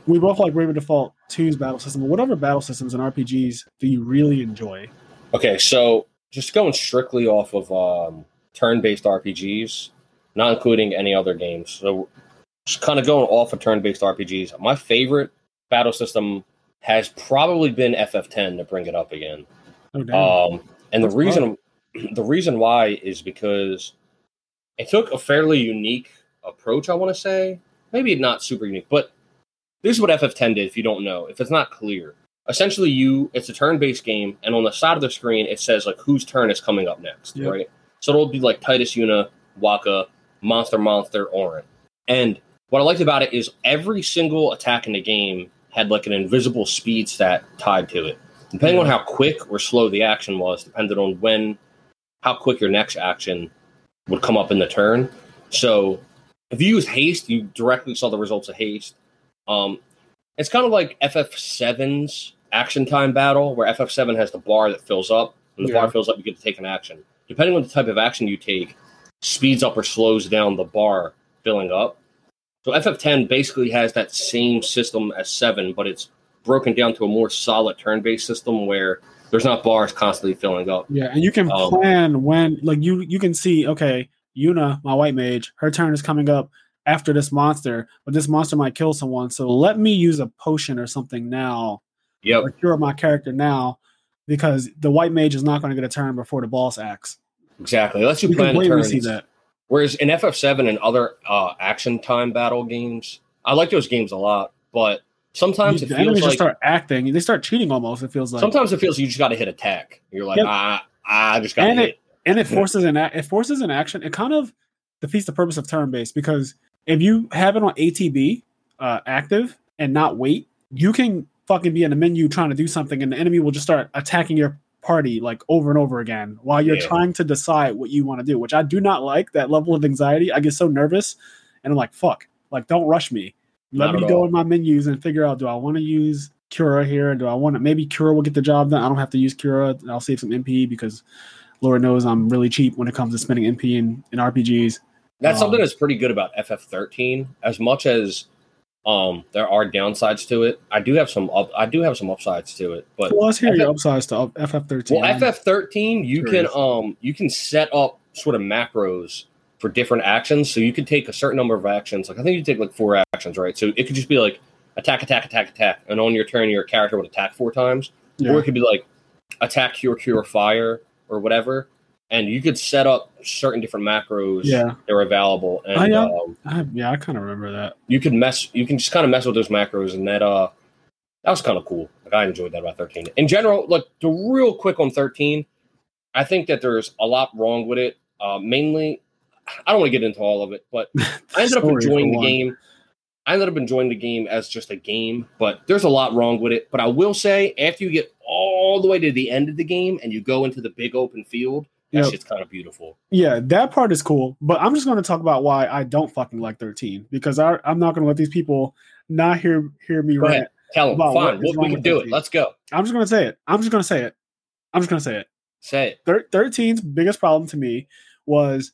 we both like Bravely Default 2's battle system. But what other battle systems and RPGs do you really enjoy? Okay, so just going strictly off of um, turn-based RPGs, not including any other games. So just kind of going off of turn-based RPGs. My favorite battle system has probably been FF10 to bring it up again. Oh, damn. Um, and the That's reason the reason why is because it took a fairly unique approach. I want to say maybe not super unique, but this is what FF10 did. If you don't know, if it's not clear, essentially you it's a turn-based game, and on the side of the screen it says like whose turn is coming up next, Yep. right? So it'll be like Tidus Yuna, Wakka, Monster Monster, Auron. And what I liked about it is every single attack in the game had like an invisible speed stat tied to it. Depending on how quick or slow the action was, depended on when, how quick your next action would come up in the turn. So if you use haste, you directly saw the results of haste. Um, it's kind of like FF7's action time battle, where FF7 has the bar that fills up. When the Yeah. bar fills up, you get to take an action. Depending on the type of action you take, speeds up or slows down the bar filling up. So FF10 basically has that same system as 7, but it's broken down to a more solid turn based system where there's not bars constantly filling up. Yeah, and you can Um, plan when like you you can see okay, Yuna, my white mage, her turn is coming up after this monster, but this monster might kill someone. So let me use a potion or something now, Yep. or cure my character now, because the white mage is not going to get a turn before the boss acts. Exactly. Let's you We plan see that. Whereas in FF7 and other uh, action time battle games, I like those games a lot, but sometimes the it enemies feels just like start acting. They start cheating almost. It feels like sometimes it feels like you just got to hit attack. You're like, Yep. ah, I just got to hit. And it forces an it forces an action. It kind of defeats the purpose of turn based because if you have it on ATB uh, active and not wait, you can fucking be in the menu trying to do something, and the enemy will just start attacking your party like over and over again while you're Yeah. trying to decide what you want to do. Which I do not like that level of anxiety. I get so nervous, and I'm like, fuck, like don't rush me. Let Not me go all. in my menus and figure out do I want to use Cura here? Do I want to maybe Cura will get the job done? I don't have to use Cura. I'll save some MP because Lord knows I'm really cheap when it comes to spending MP in, in RPGs. That's um, something that's pretty good about FF13. As much as um, there are downsides to it, I do have some. Up, I do have some upsides to it, but Well, let's hear FF your upsides to up- FF13. Well, FF13, you Curious. can um you can set up sort of macros for different actions. So you could take a certain number of actions. Like I think you take like four actions, right? So it could just be like attack, attack, attack, attack, and on your turn, your character would attack four times, Yeah. or it could be like attack, cure, cure, fire, or whatever. And you could set up certain different macros yeah, that are available, and Oh, yeah. um, I, yeah, I kind of remember that. you could mess. You can just kind of mess with those macros, and that uh that was kind of cool. Like I enjoyed that about 13. In general, look, to real quick on 13, I think that there's a lot wrong with it. Uh, mainly, I don't want to get into all of it, but I ended up enjoying the one. game. I ended up enjoying the game as just a game, but there's a lot wrong with it. But I will say, after you get all the way to the end of the game and you go into the big open field, that Yep. shit's kind of beautiful. Yeah, that part is cool. But I'm just going to talk about why I don't fucking like 13 because I, I'm not going to let these people not hear hear me Go rant. Tell them, fine, we, we can do it. Let's go. I'm just going to say it. I'm just going to say it. I'm just going to say it. Say it. Thir- 13's biggest problem to me was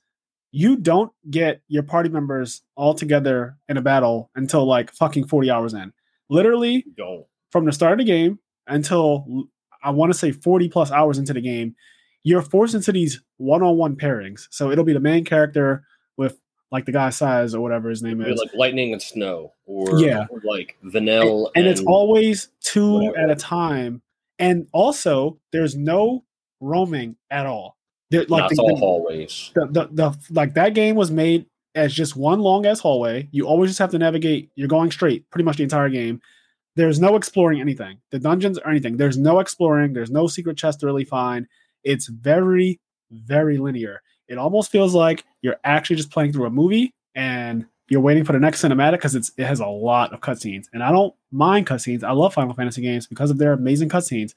you don't get your party members all together in a battle until like fucking 40 hours in. Literally Don't. from the start of the game until I want to say 40 plus hours into the game, you're forced into these one-on-one pairings. So it'll be the main character with like the guy Sazh or whatever his name is. like lightning and snow, or Yeah. or like Vanille, and it's always two whatever. at a time. And also there's no roaming at all. There, like not the- all the- hallways. the, the, the like that game was made as just one long ass hallway. You always just have to navigate. You're going straight pretty much the entire game. There's no exploring anything. The dungeons or anything. There's no exploring. There's no secret chest to really find. It's very, very linear. It almost feels like you're actually just playing through a movie and you're waiting for the next cinematic because it's it has a lot of cutscenes. And I don't mind cutscenes. I love Final Fantasy games because of their amazing cutscenes.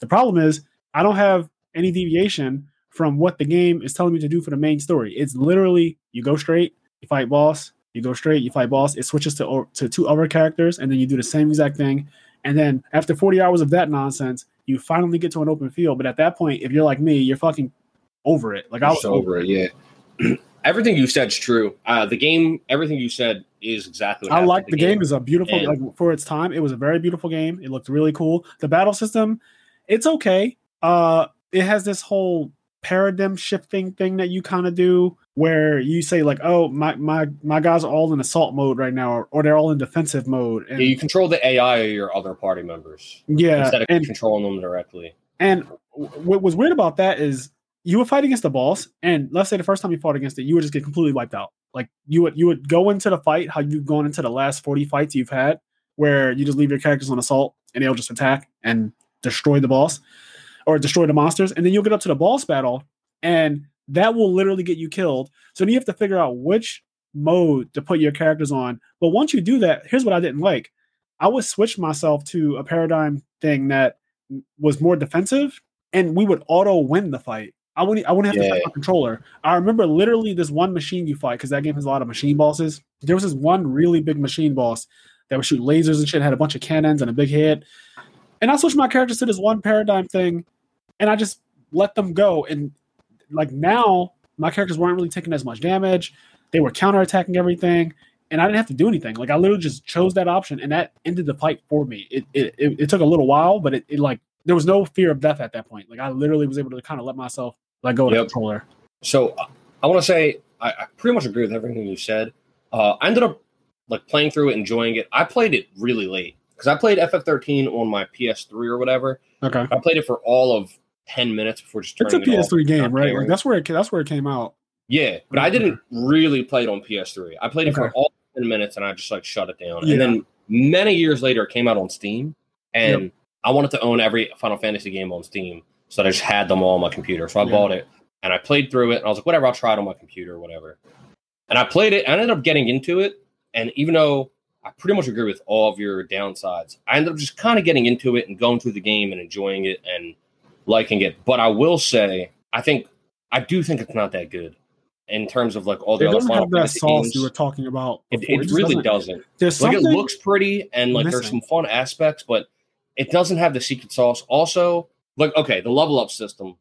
The problem is I don't have any deviation from what the game is telling me to do for the main story. It's literally you go straight, you fight boss, you go straight, you fight boss. It switches to to two other characters, and then you do the same exact thing. And then after 40 hours of that nonsense, you finally get to an open field. But at that point, if you're like me, you're fucking over it. Like I was over it. Yeah. everything you said's true. Uh, the game, everything you said is exactly. What I like in the game is a beautiful And- like for its time. It was a very beautiful game. It looked really cool. The battle system, it's okay. Uh, it has this whole paradigm shifting thing that you kind of do where you say like, oh my my my guys are all in assault mode right now, or, or they're all in defensive mode. And Yeah, you control the AI of your other party members yeah, instead of and controlling them directly. And what was weird about that is you would fight against the boss, and let's say the first time you fought against it, you would just get completely wiped out. Like you would you would go into the fight how you've gone into the last forty fights you've had, where you just leave your characters on assault and they'll just attack and destroy the boss or destroy the monsters, and then you'll get up to the boss battle, and that will literally get you killed. So then you have to figure out which mode to put your characters on. But once you do that, here's what I didn't like. I would switch myself to a paradigm thing that was more defensive, and we would auto win the fight. I wouldn't. I wouldn't have to Yeah. fight my controller. I remember literally this one machine you fight because that game has a lot of machine bosses. There was this one really big machine boss that would shoot lasers and shit, had a bunch of cannons and a big head. And I switched my characters to this one paradigm thing, and I just let them go. And like now, my characters weren't really taking as much damage. They were counterattacking everything, and I didn't have to do anything. Like I literally just chose that option, and that ended the fight for me. It it, it, it took a little while, but it, it like there was no fear of death at that point. Like I literally was able to kind of let myself let go of the Yep. controller. So uh, I want to say I, I pretty much agree with everything you said. Uh, I ended up like playing through it, enjoying it. I played it really late because I played FF13 on my PS3 or whatever. Okay. I played it for all of ten minutes before just It's a turning it off. PS3 game, right? Like that's where it that's where it came out. Yeah, but I didn't really play it on PS3. I played it for all 10 minutes and I just like shut it down. Yeah. And then many years later, it came out on Steam. And I wanted to own every Final Fantasy game on Steam. So I just had them all on my computer. So I Yeah. bought it and I played through it. And I was like, whatever, I'll try it on my computer or whatever. And I played it. I ended up getting into it. And even though I pretty much agree with all of your downsides, I ended up just kind of getting into it and going through the game and enjoying it and liking it. But I will say, I think, I do think it's not that good in terms of like all the It other doesn't Final have that Fantasy sauce games. you were talking about. It, before. it just really doesn't-. There's Like something it looks pretty and like there's missing. some fun aspects, but it doesn't have the secret sauce. Also, like okay, the level up system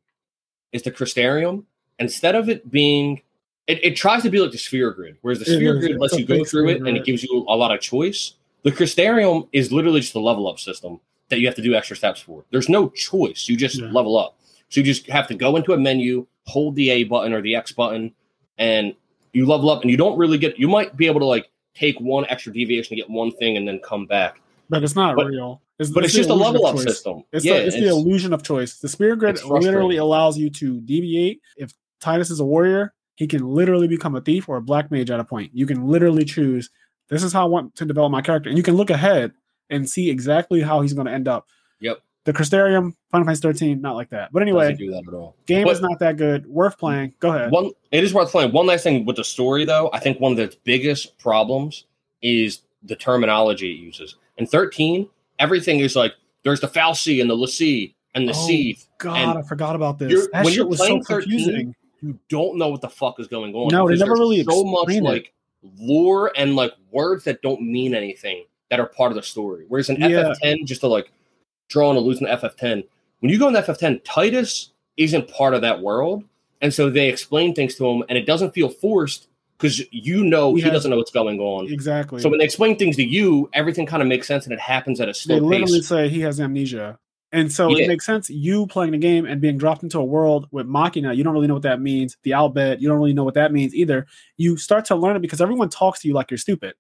is the Crystarium. Instead of it being, it, it tries to be like the Sphere Grid, whereas the It Sphere is. Grid It's lets a you go big through it and it gives you a lot of choice. The Crystarium is literally just the level up system that you have to do extra steps for. There's no choice. You just Yeah. level up. So you just have to go into a menu, hold the A button or the X button, and you level up. And you don't really get. You might be able to like take one extra deviation to get one thing and then come back. but it's not but- real. But it's the just a level up system. It's, yeah, the, it's the illusion of choice. The Sphere Grid literally allows you to deviate. If Tidus is a warrior, he can literally become a thief or a black mage at a point. You can literally choose this is how I want to develop my character, and you can look ahead and see exactly how he's going to end up. Yep. The Crystarium, Final Fantasy 13, not like that. But anyway, do that at all. game But- is not that good. Worth playing. Go ahead. One, it is worth playing. One last thing with the story, though, I think one of the biggest problems is the terminology it uses. In 13, everything is like there's the fal'Cie and the l'Cie and the Oh, Seath. God, and I forgot about this. you're- that when you're was so playing 13, confusing. You don't know what the fuck is going on. No, they never really so much it. like lore and like words that don't mean anything that are part of the story. Whereas in Yeah. FF10, just to like draw on a lose in FF10, when you go into FF10, Tidus isn't part of that world, and so they explain things to him, and it doesn't feel forced because you know He doesn't know what's going on. Exactly. So when they explain things to you, everything kind of makes sense and it happens at a slow they literally pace. say he has amnesia. And so Yeah. it makes sense you playing the game and being dropped into a world with Machina. You don't really know what that means. The Al Bhed, you don't really know what that means either. You start to learn it because everyone talks to you like you're stupid.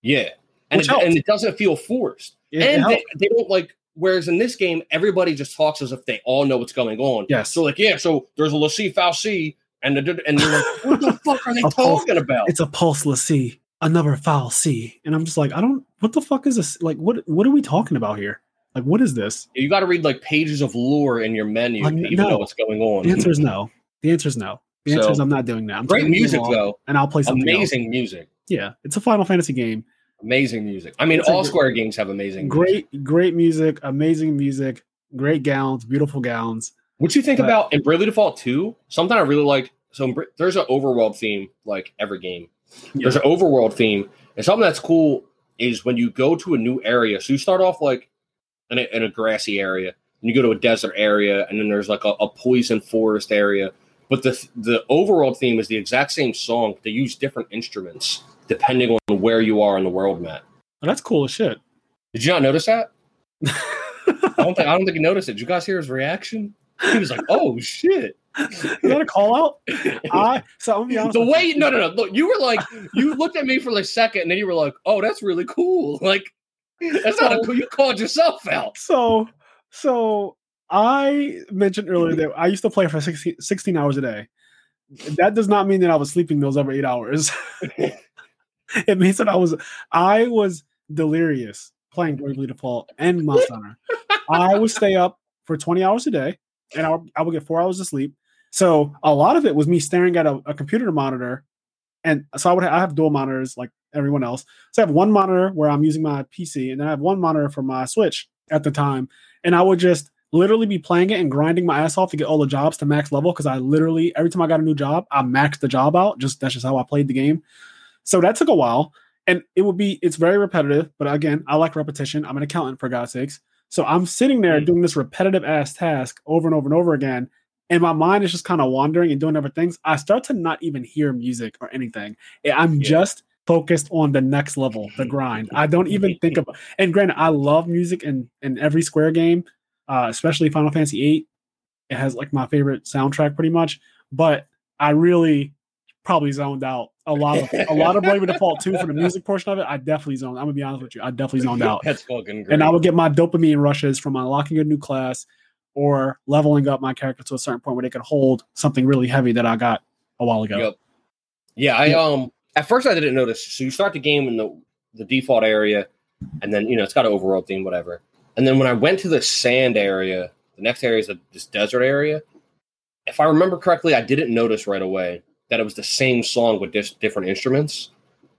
Yeah, and it, and it doesn't feel forced. It- and they, they don't like. Whereas in this game, everybody just talks as if they all know what's going on. Yes. So like, yeah, so there's a l'Cie fal'Cie, and the, and you're like, what the fuck are they A pulse- talking about? it's a Pulse l'Cie, another fal'Cie. And I'm just like, I don't what the fuck is this? Like what what are we talking about here? Like what is this? You got to read like pages of lore in your menu Like, to even no. know what's going on. The answer is no. The answer is no. The answer So, is I'm not doing that. I'm Great turning the game music though, And I'll play something else. amazing music, Yeah. It's a Final Fantasy game. Amazing music. I mean, It's all Square games have amazing. music. Great, great music, amazing music, great gowns, beautiful gowns. What you think But- about in Bravely Default 2? Something I really liked. So there's an overworld theme like every game. There's an overworld theme, and something that's cool is when you go to a new area. So you start off like in a, in a grassy area, and you go to a desert area, and then there's like a, a poison forest area. But the the overworld theme is the exact same song. They use different instruments depending on where you are in the world map. Oh, that's cool as shit. Did you not notice that? I don't think I don't think you noticed it. Did you guys hear his reaction? He was like, "Oh shit!" Is that a call out? I so I'm gonna be honest. the way you. no no no look you were like you looked at me for like a second and then you were like oh that's really cool like that's not a cool you called yourself out So so I mentioned earlier that I used to play for 16, 16 hours a day. That does not mean that I was sleeping those every eight hours. it means that I was I was delirious playing Bravely Default and Monster Hunter. I would stay up for 20 hours a day and I would, I would get four hours of sleep. So a lot of it was me staring at a, a computer monitor. And so I would ha- I have dual monitors like everyone else. So I have one monitor where I'm using my PC, and then I have one monitor for my Switch at the time. And I would just literally be playing it and grinding my ass off to get all the jobs to max level because I literally every time I got a new job, I maxed the job out. Just that's just how I played the game. So that took a while. And it would be it's very repetitive, but again, I like repetition. I'm an accountant for God's sakes. So I'm sitting there Mm. doing this repetitive ass task over and over and over again. And my mind is just kind of wandering and doing other things. I start to not even hear music or anything. I'm Yeah. just focused on the next level, the grind. I don't even think about. And granted, I love music in in every Square game, uh, especially Final Fantasy VIII. It has like my favorite soundtrack, pretty much. But I really probably zoned out a lot of a lot of Bravely Default 2 for the music portion of it. I definitely zoned. I'm gonna be honest with you. I definitely zoned out. That's fucking great. and I would get my dopamine rushes from unlocking a new class or leveling up my character to a certain point where they could hold something really heavy that I got a while ago. Yep. Yeah, I um at first I didn't notice. So you start the game in the the default area, and then you know it's got an overworld theme, whatever. And then when I went to the sand area, the next area is a, this desert area. If I remember correctly, I didn't notice right away that it was the same song with just different instruments.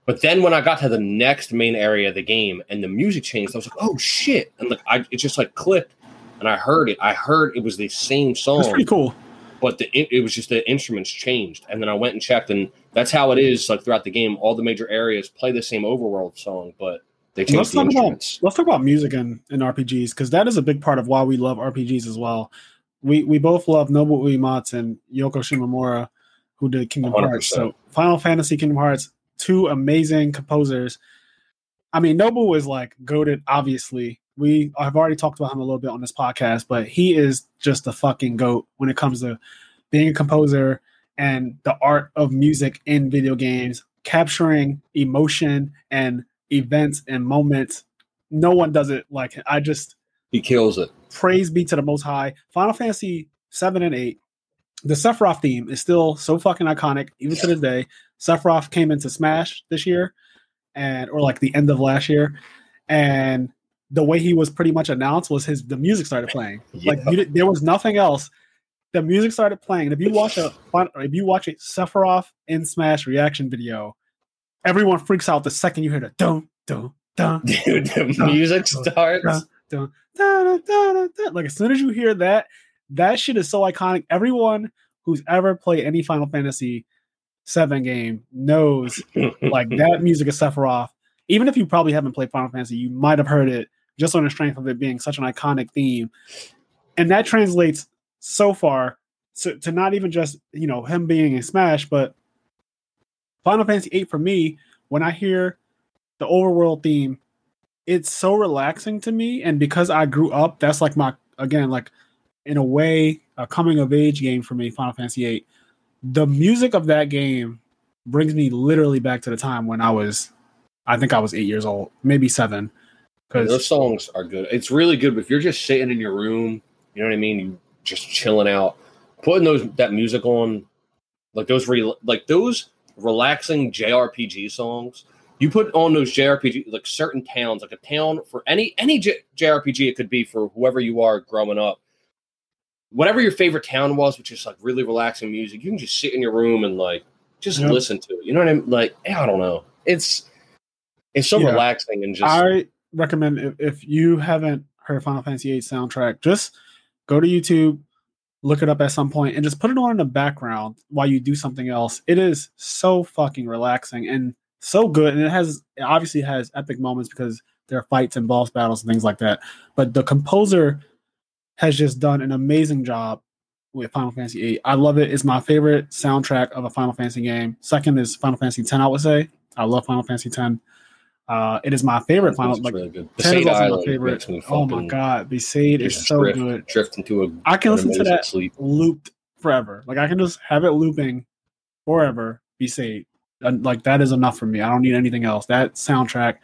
But then when I got to the next main area of the game and the music changed, I was like, "Oh shit!" And like I, it just like clicked, and I heard it. I heard it was the same song That's pretty cool. but the it, it was just the instruments changed and then i went and checked and that's how it is like throughout the game all the major areas play the same overworld song but they Let's changed the talk about instruments let's talk about music in, in RPGs because that is a big part of why we love RPGs as well. We we both love Nobuo Uematsu and Yoko Shimomura, who did Kingdom Hearts. 100%. So Final Fantasy, Kingdom Hearts, two amazing composers. I mean, Nobu is like goaded. Obviously, we have already talked about him a little bit on this podcast, but he is just a fucking goat when it comes to being a composer and the art of music in video games, capturing emotion and events and moments. No one does it like. I just he kills it praise be to the most high. Final Fantasy seven and eight. The Sephiroth theme is still so fucking iconic, even to this day. Sephiroth came into Smash this year, and or like the end of last year, and the way he was pretty much announced was his the music started playing. Like you, there was nothing else. The music started playing. And if you watch a if you watch a Sephiroth in Smash reaction video, everyone freaks out the second you hear the dun dun dun dude the Dun, music dun, starts dun. Like as soon as you hear that, that shit is so iconic. Everyone who's ever played any Final Fantasy seven game knows like that music of Sephiroth. Even if you probably haven't played Final Fantasy, you might have heard it just on the strength of it being such an iconic theme. And that translates so far to, to not even just, you know, him being in Smash, but Final Fantasy 8 for me, when I hear the overworld theme, it's so relaxing to me. And because I grew up, that's like my again, like in a way, a coming of age game for me, Final Fantasy 8. The music of that game brings me literally back to the time when I was I think I was eight years old, maybe seven. Because those songs are good it's really good if you're just sitting in your room you know what i mean you just chilling out putting those that music on like those re, like those relaxing jrpg songs you put on those jrpg like certain towns like a town for any any J, jrpg it could be for whoever you are growing up whatever your favorite town was which is like really relaxing music you can just sit in your room and like just listen to it you know what i mean like i don't know it's it's so Yeah. relaxing and just I recommend if, if you haven't heard Final Fantasy VIII soundtrack, just go to YouTube, look it up at some point, and just put it on in the background while you do something else. It is so fucking relaxing and so good, and it has it obviously has epic moments because there are fights and boss battles and things like that. But the composer has just done an amazing job with Final Fantasy VIII. I love it. It's my favorite soundtrack of a Final Fantasy game. Second is Final Fantasy X. I would say I love Final Fantasy X. Uh, it is my favorite Final. Like really good. 10 is Besaid also my favorite. Oh my god, Besaid is so drift, good. drift into a I can listen to that sleep. looped forever. Like I can just have it looping forever. Besaid, and like that is enough for me. I don't need anything else. That soundtrack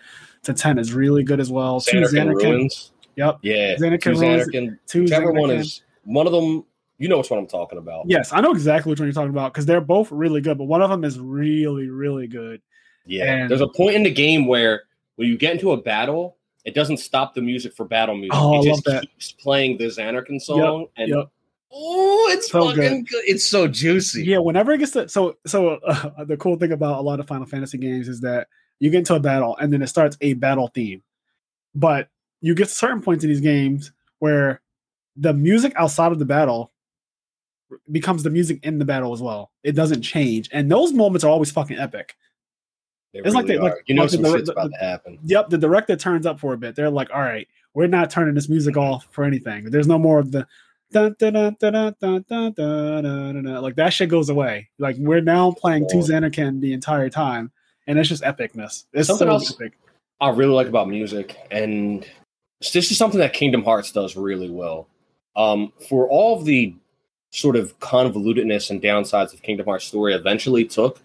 to ten is really good as well. Zanarkand. Ruins. Yep. Yeah, Ruins, Zanarkand. Two Whichever one is one of them. You know which one I'm talking about. Yes, I know exactly which one you're talking about because they're both really good, but one of them is really, really good. Yeah. And- There's a point in the game where when you get into a battle, it doesn't stop the music for battle music. Oh, it I just love that. keeps playing the Zanarkand song, and Yep. oh, it's So fucking good. It's so juicy. Yeah, whenever it gets to so so uh, the cool thing about a lot of Final Fantasy games is that you get into a battle and then it starts a battle theme, but you get to certain points in these games where the music outside of the battle becomes the music in the battle as well. It doesn't change, and those moments are always fucking epic. They it's really like they are. like you know like some the, shit's the, about the, to happen. Yep, the director turns up for a bit. They're like, "All right, we're not turning this music off for anything. There's no more of the." Dun, dun, dun, dun, dun, dun, dun, dun, Like that shit goes away. Like we're now playing oh. To Zanarkand the entire time, and it's just epicness. It's Something so else epic. I really like about music, and this is something that Kingdom Hearts does really well. Um, for all of the sort of convolutedness and downsides of Kingdom Hearts story eventually took,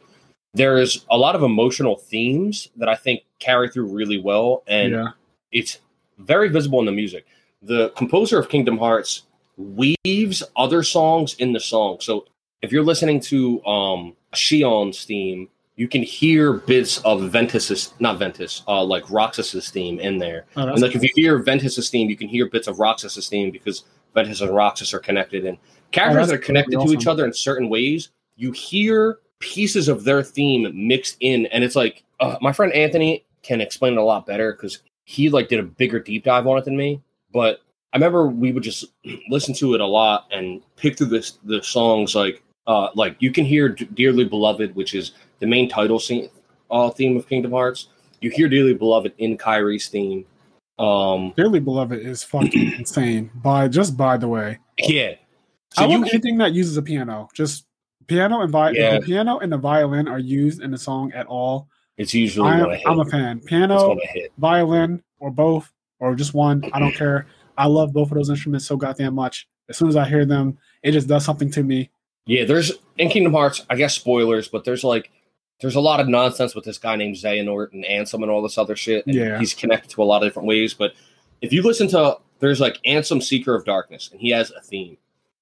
there's a lot of emotional themes that I think carry through really well, and yeah. it's very visible in the music. The composer of Kingdom Hearts weaves other songs in the song. So if you're listening to um Xion's theme, you can hear bits of Ventus's not Ventus, uh like Roxas's theme in there. Oh, And like if you hear Ventus's theme, you can hear bits of Roxas's theme because Ventus and Roxas are connected and characters that's that are connected really to each other in certain ways. You hear pieces of their theme mixed in, and it's like uh, my friend Anthony can explain it a lot better because he like did a bigger deep dive on it than me. But I remember we would just listen to it a lot and pick through this the songs like uh like you can hear D- Dearly Beloved, which is the main title scene uh, theme of Kingdom Hearts. You hear Dearly Beloved in Kairi's theme. Um Dearly Beloved is fucking insane. By just by the way, yeah. So I you love anything that uses a piano. Just piano and vi- Yeah. the piano and the violin are used in the song at all. it's usually I am, gonna hit. I'm a fan. Piano, violin, or both, or just one. I don't care. I love both of those instruments so goddamn much. As soon as I hear them, it just does something to me. Yeah, there's in Kingdom Hearts, I guess spoilers, but there's like there's a lot of nonsense with this guy named Xehanort and Ansem and all this other shit. And Yeah. He's connected to a lot of different ways. But if you listen to there's like Ansem Seeker of Darkness, and he has a theme.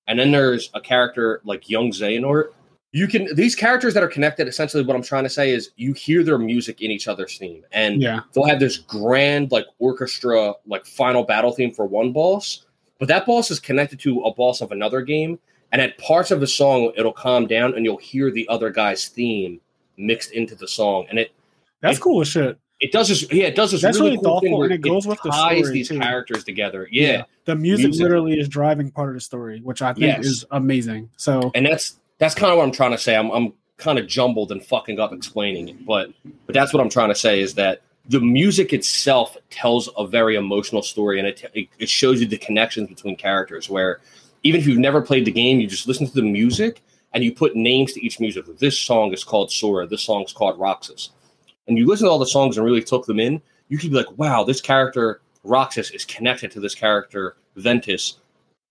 And then there's a character like Young Xehanort. You can these characters that are connected, essentially what I'm trying to say is you hear their music in each other's theme. And Yeah, they'll have this grand like orchestra like final battle theme for one boss but that boss is connected to a boss of another game and at parts of the song it'll calm down and you'll hear the other guy's theme mixed into the song and it that's It- cool as shit. it does this yeah it does this That's really, really cool thing where and it goes with the ties story, these too. characters together yeah. the music, Music. literally is driving part of the story, which I think Yes. is amazing. So and that's that's kind of what i'm trying to say i'm, I'm kind of jumbled and fucking up explaining it but but that's what i'm trying to say is that the music itself tells a very emotional story and it, it, it shows you the connections between characters where even if you've never played the game you just listen to the music and you put names to each music this song is called sora this song's called roxas and you listen to all the songs and really took them in you could be like wow this character roxas is connected to this character ventus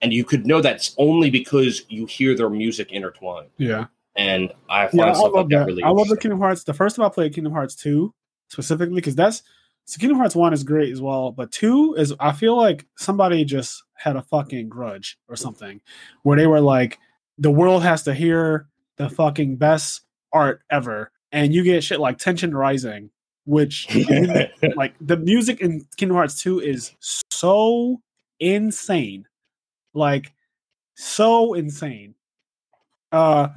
and you could know that's only because you hear their music intertwined yeah, and I find yeah, I love like that, that. really I love the. Kingdom Hearts. The first time I played Kingdom Hearts two specifically because that's so Kingdom Hearts one is great as well, but two is I feel like somebody just had a fucking grudge or something where they were like, the world has to hear the fucking best art ever, and you get shit like Tension Rising, which like the music in Kingdom Hearts 2 is so insane. Like so insane. Uh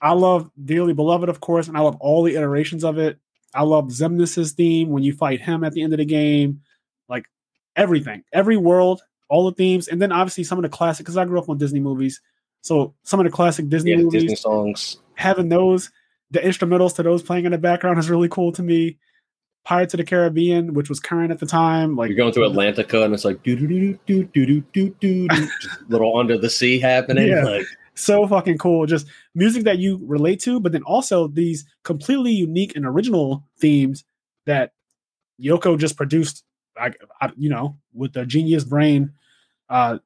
I love Dearly Beloved, of course, and I love all the iterations of it. I love Xemnas's theme when you fight him at the end of the game. Like everything, every world, all the themes, and then obviously some of the classic because I grew up on Disney movies. So some of the classic Disney yeah, movies, Disney songs. having those the instrumentals to those playing in the background is really cool to me. Pirates of the Caribbean, which was current at the time, like You're going through Atlantica and it's like do do do do do do do do do, little under the sea happening. Yeah. Like so fucking cool. Just music that you relate to, but then also these completely unique and original themes that Yoko just produced. I, I you know, with the genius brain. Uh,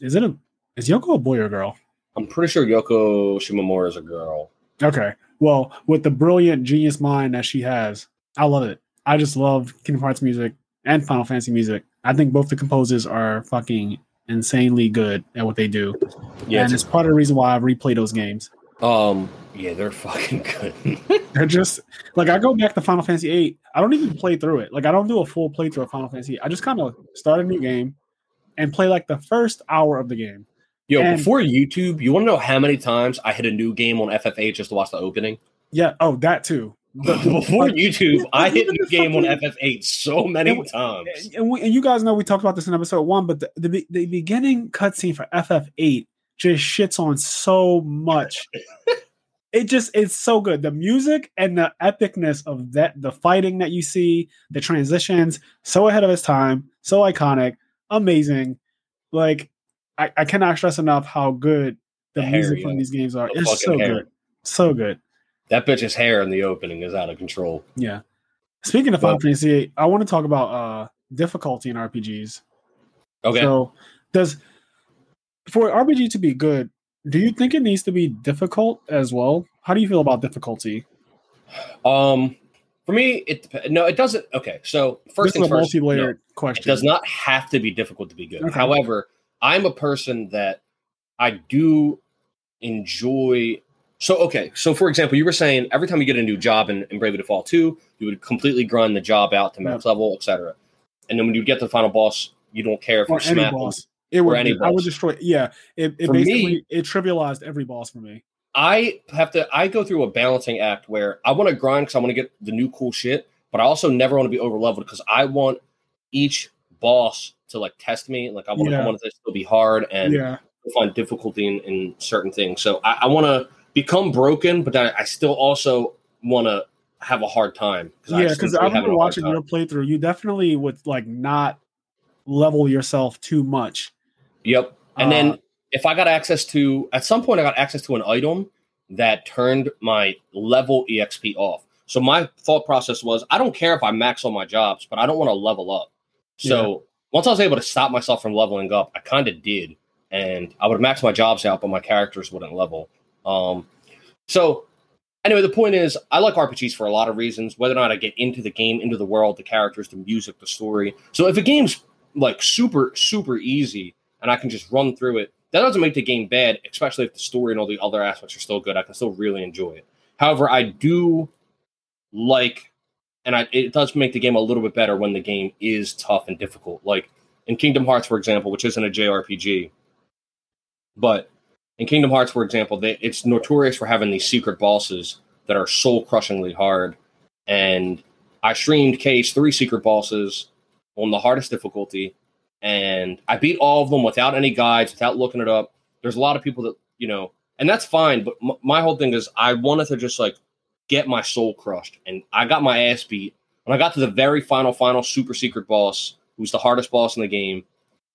is it a is Yoko a boy or girl? I'm pretty sure Yoko Shimomura is a girl. Okay. Well, with the brilliant genius mind that she has, I love it. I just love Kingdom Hearts music and Final Fantasy music. I think both the composers are fucking insanely good at what they do. Yeah, and it's- it's part of the reason why I replay those games. um, yeah, they're fucking good. They're just like I go back to Final Fantasy VIII. I don't even play through it. Like I don't do a full playthrough of Final Fantasy. I just kind of start a new game and play like the first hour of the game. Yo, And- before YouTube, you want to know how many times I hit a new game on FF8 just to watch the opening? Yeah. Oh, that too. But- before like- YouTube, I hit a new game on fucking- FF8 so many And- times. and, we, and you guys know we talked about this in episode one, but the the, the beginning cutscene for FF8 just shits on so much. it just it's so good. The music and the epicness of that, the fighting that you see, the transitions, so ahead of its time, so iconic, amazing. Like I, I cannot stress enough how good the, The hair, music yeah. from these games are. The It's so hair. good, so good. That bitch's hair in the opening is out of control. Yeah. Speaking of Well- Final Fantasy, VIII, I want to talk about uh difficulty in RPGs. Okay. So, does for RPG to be good, do you think it needs to be difficult as well? How do you feel about difficulty? Um, for me, it no, it doesn't. Okay, so first this is a first. multi-layered it question. does not have to be difficult to be good. Okay. However, I'm a person that I do enjoy. So okay, so for example, you were saying every time you get a new job in, in Bravely Default 2, you would completely grind the job out to max level, etc. And then when you get to the final boss, you don't care if or you them. boss. It would. any boss. I would destroy. Yeah. It, it For me- it trivialized every boss for me. I have to. I go through a balancing act where I want to grind because I want to get the new cool shit, but I also never want to be over leveled because I want each boss to like test me. Like I want. Yeah. I want it to still be hard and yeah. find difficulty in, in certain things. So I, I want to become broken, but I, I still also want to have a hard time. I Yeah. Because enjoy I having remember a hard watching your playthrough. You definitely would like not level yourself too much. Yep. And Uh, then if I got access to, at some point, I got access to an item that turned my level EXP off. So my thought process was, I don't care if I max all my jobs, but I don't want to level up. So once I was able to stop myself from leveling up, I kind of did, and I would max my jobs out, but my characters wouldn't level. Um, so anyway, the point is, I like RPGs for a lot of reasons. Whether or not I get into the game, into the world, the characters, the music, the story. So if a game's like super super easy and I can just run through it, that doesn't make the game bad, especially if the story and all the other aspects are still good. I can still really enjoy it. However, I do like, and I, it does make the game a little bit better when the game is tough and difficult. Like in Kingdom Hearts, for example, which isn't a JRPG, but in Kingdom Hearts, for example, they, it's notorious for having these secret bosses that are soul crushingly hard. And I streamed KH three secret bosses on the hardest difficulty, and I beat all of them without any guides, without looking it up. There's a lot of people that you know, and that's fine. But m- my whole thing is, I wanted to just like get my soul crushed, and I got my ass beat. When I got to the very final, final super secret boss, who's the hardest boss in the game,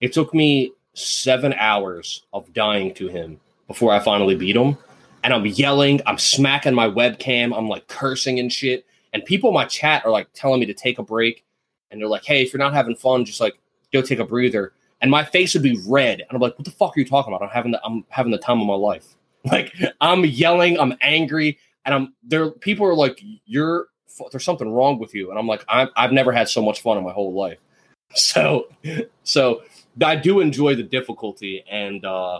it took me seven hours of dying to him before I finally beat him. And I'm yelling, I'm smacking my webcam, I'm like cursing and shit. And people in my chat are like telling me to take a break. And they're like, hey, if you're not having fun, just like go take a breather. And my face would be red. And I'm like, what the fuck are you talking about? I'm having the I'm having the time of my life. Like I'm yelling, I'm angry, and I'm there. People are like, you're there's something wrong with you. And I'm like, I'm, I've never had so much fun in my whole life. So, so I do enjoy the difficulty and uh,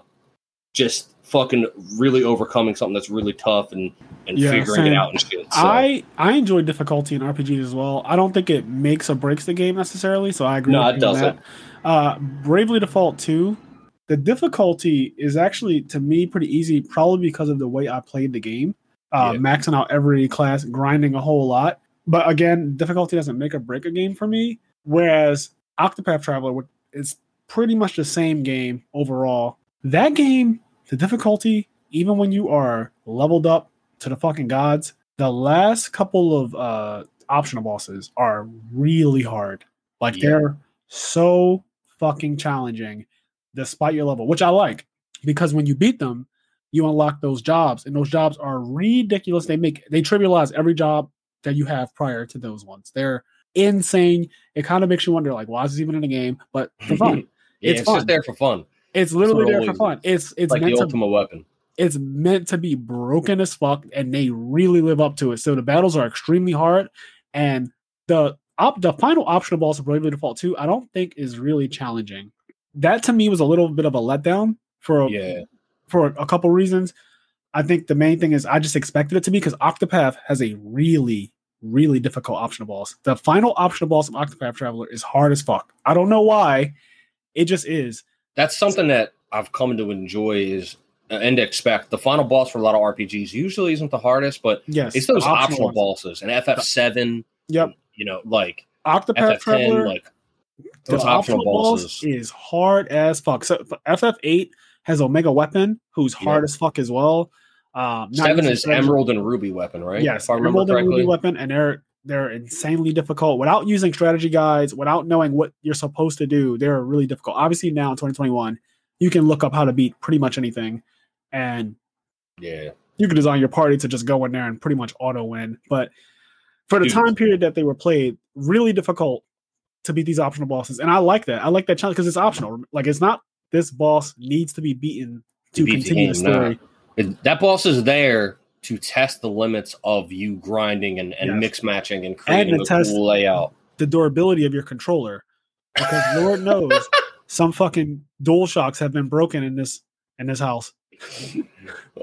just fucking really overcoming something that's really tough and and Yeah, figuring same. it out and shit. So, I I enjoy difficulty in RPGs as well. I don't think it makes or breaks the game necessarily, so I agree. No, with it doesn't. that. Uh, Bravely Default Two, the difficulty is actually to me pretty easy, probably because of the way I played the game, uh, Yeah. maxing out every class, grinding a whole lot. But again, difficulty doesn't make or break a game for me. Whereas Octopath Traveler which is pretty much the same game overall. That game, the difficulty, even when you are leveled up to the fucking gods, the last couple of uh optional bosses are really hard. Like Yeah. they're so fucking challenging despite your level, which I like because when you beat them, you unlock those jobs, and those jobs are ridiculous. They make they trivialize every job that you have prior to those ones. They're insane. It kind of makes you wonder, like, why is this even in the game? But for fun, yeah, it's it's, fun. just there for fun. it's literally there for fun. It's it's like the meant to ultimate weapon. it's meant to be broken as fuck, and they really live up to it. So the battles are extremely hard, and the op- the final optional boss of Bravely Default 2, I don't think is really challenging. That to me was a little bit of a letdown for Yeah, for a couple reasons. I think the main thing is I just expected it to be because Octopath has a really, really difficult optional boss. The final optional boss of Octopath Traveler is hard as fuck. I don't know why. It just is. that's something that I've come to enjoy is uh, and expect. The final boss for a lot of RPGs usually isn't the hardest, but Yes. it's those the optional, bosses and FF7. Yep. You know, like Octopath FF10, Traveler. like the those optional boss bosses. is hard as fuck. So FF8 has Omega Weapon, who's hard Yep. as fuck as well. Um, Seven is Emerald and Ruby weapon, right? Yes, if I Emerald and. Ruby weapon, and they're they're insanely difficult without using strategy guides, without knowing what you're supposed to do. They're really difficult. Obviously, now in 2021, you can look up how to beat pretty much anything, and Yeah, you can design your party to just go in there and pretty much auto win. But for the Dude. time period that they were played, really difficult to beat these optional bosses, and I like that. I like that challenge because it's optional. Like it's not this boss needs to be beaten to beat the continue the nah. story. That boss is there to test the limits of you grinding and, and Yes. mix matching and And creating to a test- cool layout. the durability of your controller because Lord knows some fucking dual shocks have been broken in this in this house.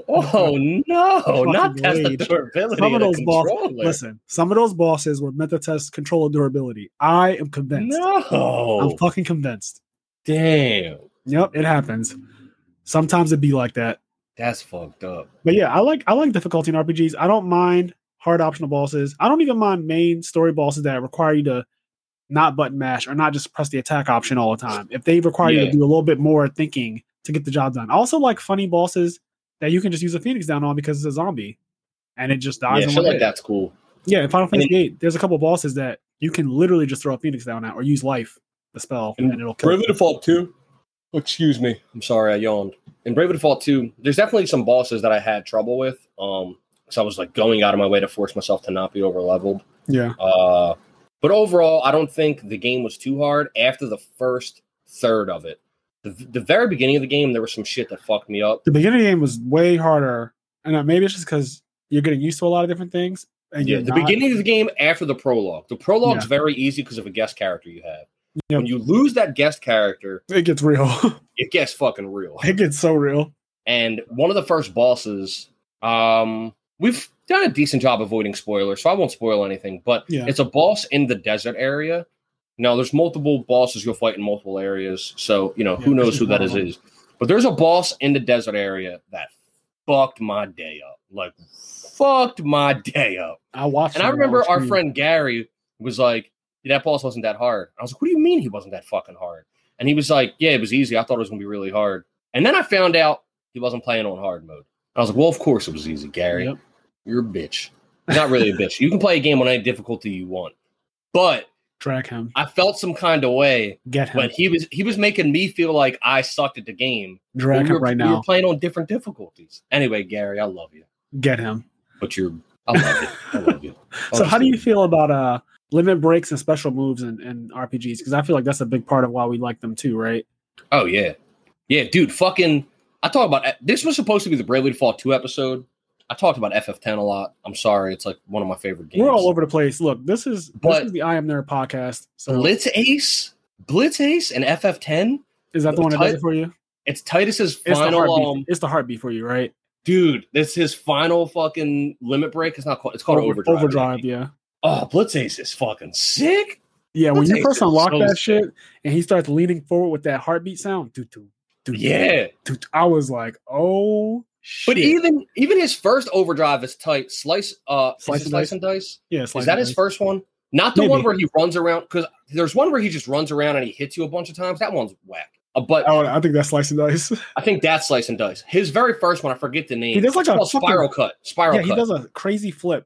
Oh no, not test the durability Some of of the those bosses. Listen, some of those bosses were meant to test controller durability. I am convinced. No, I'm fucking convinced. damn, Yep, it happens. Sometimes it be like that. that's fucked up. But yeah, I like I like difficulty in RPGs. I don't mind hard optional bosses. I don't even mind main story bosses that require you to not button mash or not just press the attack option all the time. If they require you to do a little bit more thinking to get the job done. I also like funny bosses that you can just use a phoenix down on because it's a zombie and it just dies Yeah, shit like that's cool. Yeah, in Final Fantasy VIII, there's a couple bosses that you can literally just throw a phoenix down at or use life, the spell, and, And it'll kill. Bravely Default 2. Excuse me. I'm sorry, I yawned. In Bravely Default 2, there's definitely some bosses that I had trouble with. Um, because I was like going out of my way to force myself to not be over leveled. Yeah, Uh, but overall, I don't think the game was too hard after the first third of it. The, the very beginning of the game, there was some shit that fucked me up. the beginning of the game was way harder, and uh, maybe it's just because you're getting used to a lot of different things. And Yeah, the not- beginning of the game after the prologue. The prologue's Yeah. very easy because of a guest character you have. Yep. When you lose that guest character, it gets real. it gets fucking real. it gets so real. and one of the first bosses um we've done a decent job avoiding spoilers so i won't spoil anything but Yeah. it's a boss in the desert area now there's multiple bosses you'll fight in multiple areas so you know Yeah, who knows who that is, is of them. is but there's a boss in the desert area that fucked my day up like fucked my day up I watched, and i remember our friend gary was like that boss wasn't that hard i was like what do you mean he wasn't that fucking hard and he was like yeah it was easy i thought it was going to be really hard and then i found out he wasn't playing on hard mode I was like, well, of course it was easy, Gary. Yep. You're a bitch. Not really a bitch. You can play a game on any difficulty you want. But Drag him, I felt some kind of way get him, when he was he was making me feel like I sucked at the game. drag we him were, right we were now, playing on different difficulties. Anyway, Gary, I love you. get him. But you're I love you. I love you. So, how do you feel about uh limit breaks and special moves and, in RPGs? Because I feel like that's a big part of why we like them too, right? Oh yeah. Yeah, dude, fucking I talk about this was supposed to be the Bravely Default 2 episode. I talked about FF10 a lot. I'm sorry, it's like one of my favorite games. We're all over the place. Look, this is But- this is the I Am Nerd podcast. So Blitz Ace, Blitz Ace, and FF10. is that the one that does it for you? It's Tidus's It's the final. Um, it's the heartbeat for you, right? dude, this his final fucking limit break. It's not called. It's called Over- Overdrive. Overdrive, yeah. Oh, Blitz Ace is fucking sick. Yeah, when you first unlock so that shit and he starts leaning forward with that heartbeat sound, doo doo, doo, Yeah, doo, I was like, oh shit. but even even his first Overdrive is tight. Slice, uh, Slice and Slice Dice? and Dice. yeah, Is that his first one? Not the Maybe. one where he runs around because there's one where he just runs around and he hits you a bunch of times. That one's whack. Uh, but Oh, I think that's slice and dice. I think that's Slice and Dice. His very first one, I forget the name. He does like It's a fucking- spiral cut. Spiral yeah, he does a crazy flip.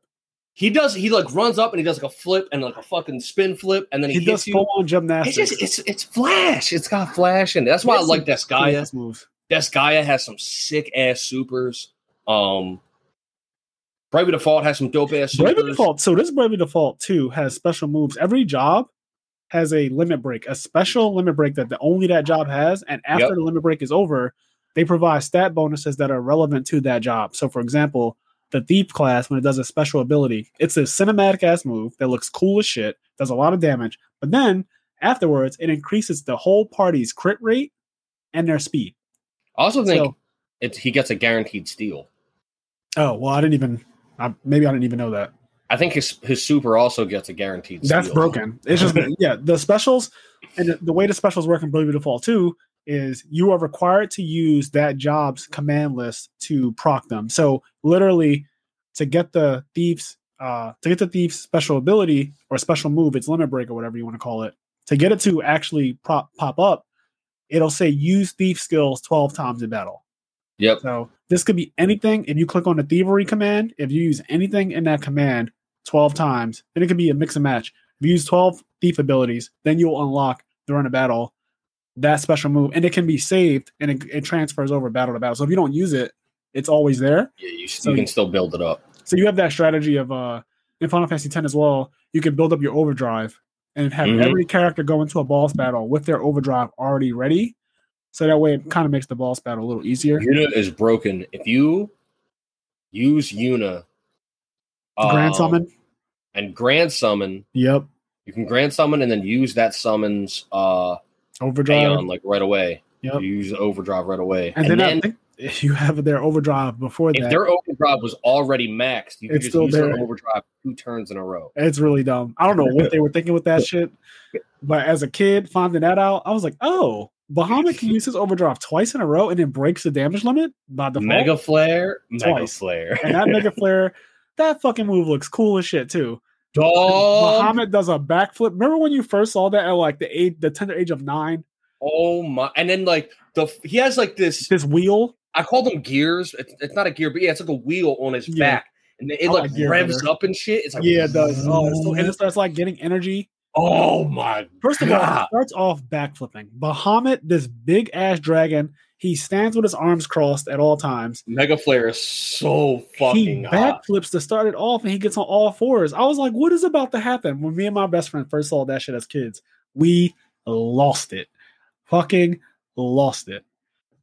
He does. He like runs up and he does like a flip and like a fucking spin flip, and then he, He does full on gymnastics. It's just it's it's flash. It's got flash in it. That's why I like Disgaea. Disgaea has some sick ass supers. Um, Bravely Default has some dope ass supers. Bravely Default. So this Bravely Default too has special moves. Every job has a limit break, a special limit break that the, only that job has. And after Yep. the limit break is over, they provide stat bonuses that are relevant to that job. So, for example, the Thief class, when it does a special ability, it's a cinematic ass move that looks cool as shit, does a lot of damage. But then afterwards, it increases the whole party's crit rate and their speed. I also think So- it's he gets a guaranteed steal. Oh, well, I didn't even, I, maybe I didn't even know that. I think his his super also gets a guaranteed. That's steal. broken. It's just yeah, the specials and the, the way the specials work in Bravely Default 2 is you are required to use that job's command list to proc them. So literally to get the thieves uh to get the thief's special ability or special move, it's limit break or whatever you want to call it. To get it to actually prop, pop up, it'll say use thief skills 12 times in battle. Yep. So this could be anything. If you click on the thievery command, if you use anything in that command 12 times, then it could be a mix and match. If you use 12 thief abilities, then you'll unlock during a battle that special move. And it can be saved and it, it transfers over battle to battle. So if you don't use it, it's always there. Yeah, you, So you can still build it up. So you have that strategy of uh in Final Fantasy X as well, you can build up your overdrive and have Mhm. every character go into a boss battle with their overdrive already ready. So that way it kind of makes the boss battle a little easier. Unit is broken. If you use Yuna, Grand um, summon. and grand summon. Yep. You can grand summon and then use that summons uh Overdrive. Aeon like right away. Yep. You use overdrive right away. And, And, then, then, I think you have their overdrive before if that. their overdrive was already maxed, you could It's just still use their there. overdrive two turns in a row. It's really dumb. I don't know what they were thinking with that shit. But as a kid, finding that out, I was like, oh, Bahamut can use his overdrive twice in a row and then breaks the damage limit by default. Mega flare, mega flare. and that Mega Flare, that fucking move looks cool as shit too. Dog. Bahamut does a backflip. Remember when you first saw that at like the age, the tender age of nine? Oh my! And then like the he has like this. This wheel. I call them gears. It's, it's not a gear, but yeah, it's like a wheel on his Yeah. back, and it I like like revs better. up and shit. It's like Yeah, it does. Oh, so, and it starts like getting energy. oh my! First of all, God. it starts off backflipping. Bahamut, this big ass dragon, he stands with his arms crossed at all times. Mega flare is so fucking he backflips to start it off and he gets on all fours. I was like, what is about to happen? When me and my best friend first saw that shit as kids, we lost it. Fucking lost it.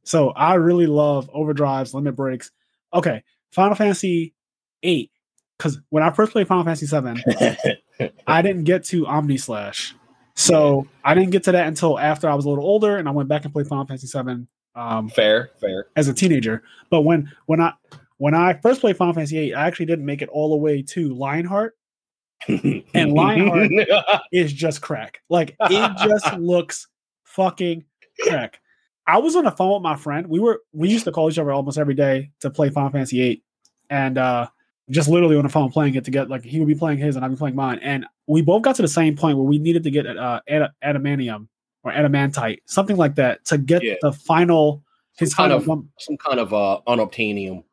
So I really love overdrives, limit breaks. Okay, Final Fantasy 8. Because when I first played Final Fantasy 7, I didn't get to Omni Slash. So I didn't get to that until after I was a little older and I went back and played Final Fantasy 7 um, fair, fair. as a teenager. But when when I when I first played Final Fantasy VIII, I actually didn't make it all the way to Lionheart. and Lionheart- is just crack. Like it just looks fucking crack. I was on the phone with my friend. We were we used to call each other almost every day to play Final Fantasy VIII, and uh, just literally on the phone playing it to get like he would be playing his and I'd be playing mine, and we both got to the same point where we needed to get uh, ad- adamantium or adamantite, something like that, to get Yeah. the final his Some kind final of- num- some kind of uh unobtainium.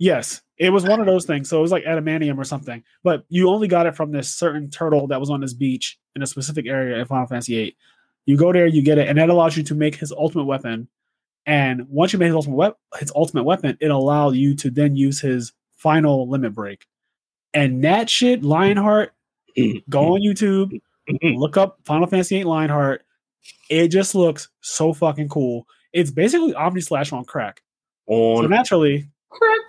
Yes, it was one of those things. So it was like adamantium or something, but you only got it from this certain turtle that was on this beach in a specific area in Final Fantasy VIII. You go there, you get it, and that allows you to make his ultimate weapon. And once you make his ultimate weapon, his ultimate weapon, it allowed you to then use his final limit break. And that shit, Lionheart, go on YouTube, look up Final Fantasy VIII Lionheart. It just looks so fucking cool. It's basically Omni Slash on crack. So naturally, crack.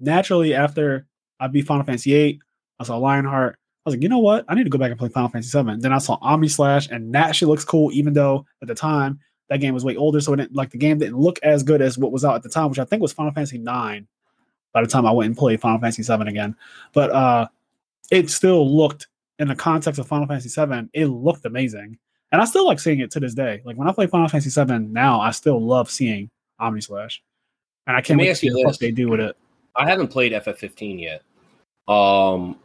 naturally after I beat Final Fantasy VIII, I saw Lionheart. I was like, you know what? I need to go back and play Final Fantasy VII. Then I saw Omni Slash, and that shit looks cool, even though at the time that game was way older, so it didn't like the game didn't look as good as what was out at the time, which I think was Final Fantasy IX. By the time I went and played Final Fantasy VII again, but uh, it still looked in the context of Final Fantasy VII, it looked amazing, and I still like seeing it to this day. Like when I play Final Fantasy VII now, I still love seeing Omni Slash, and I can't wait to see you what they do with it. I haven't played FF15 yet. Um,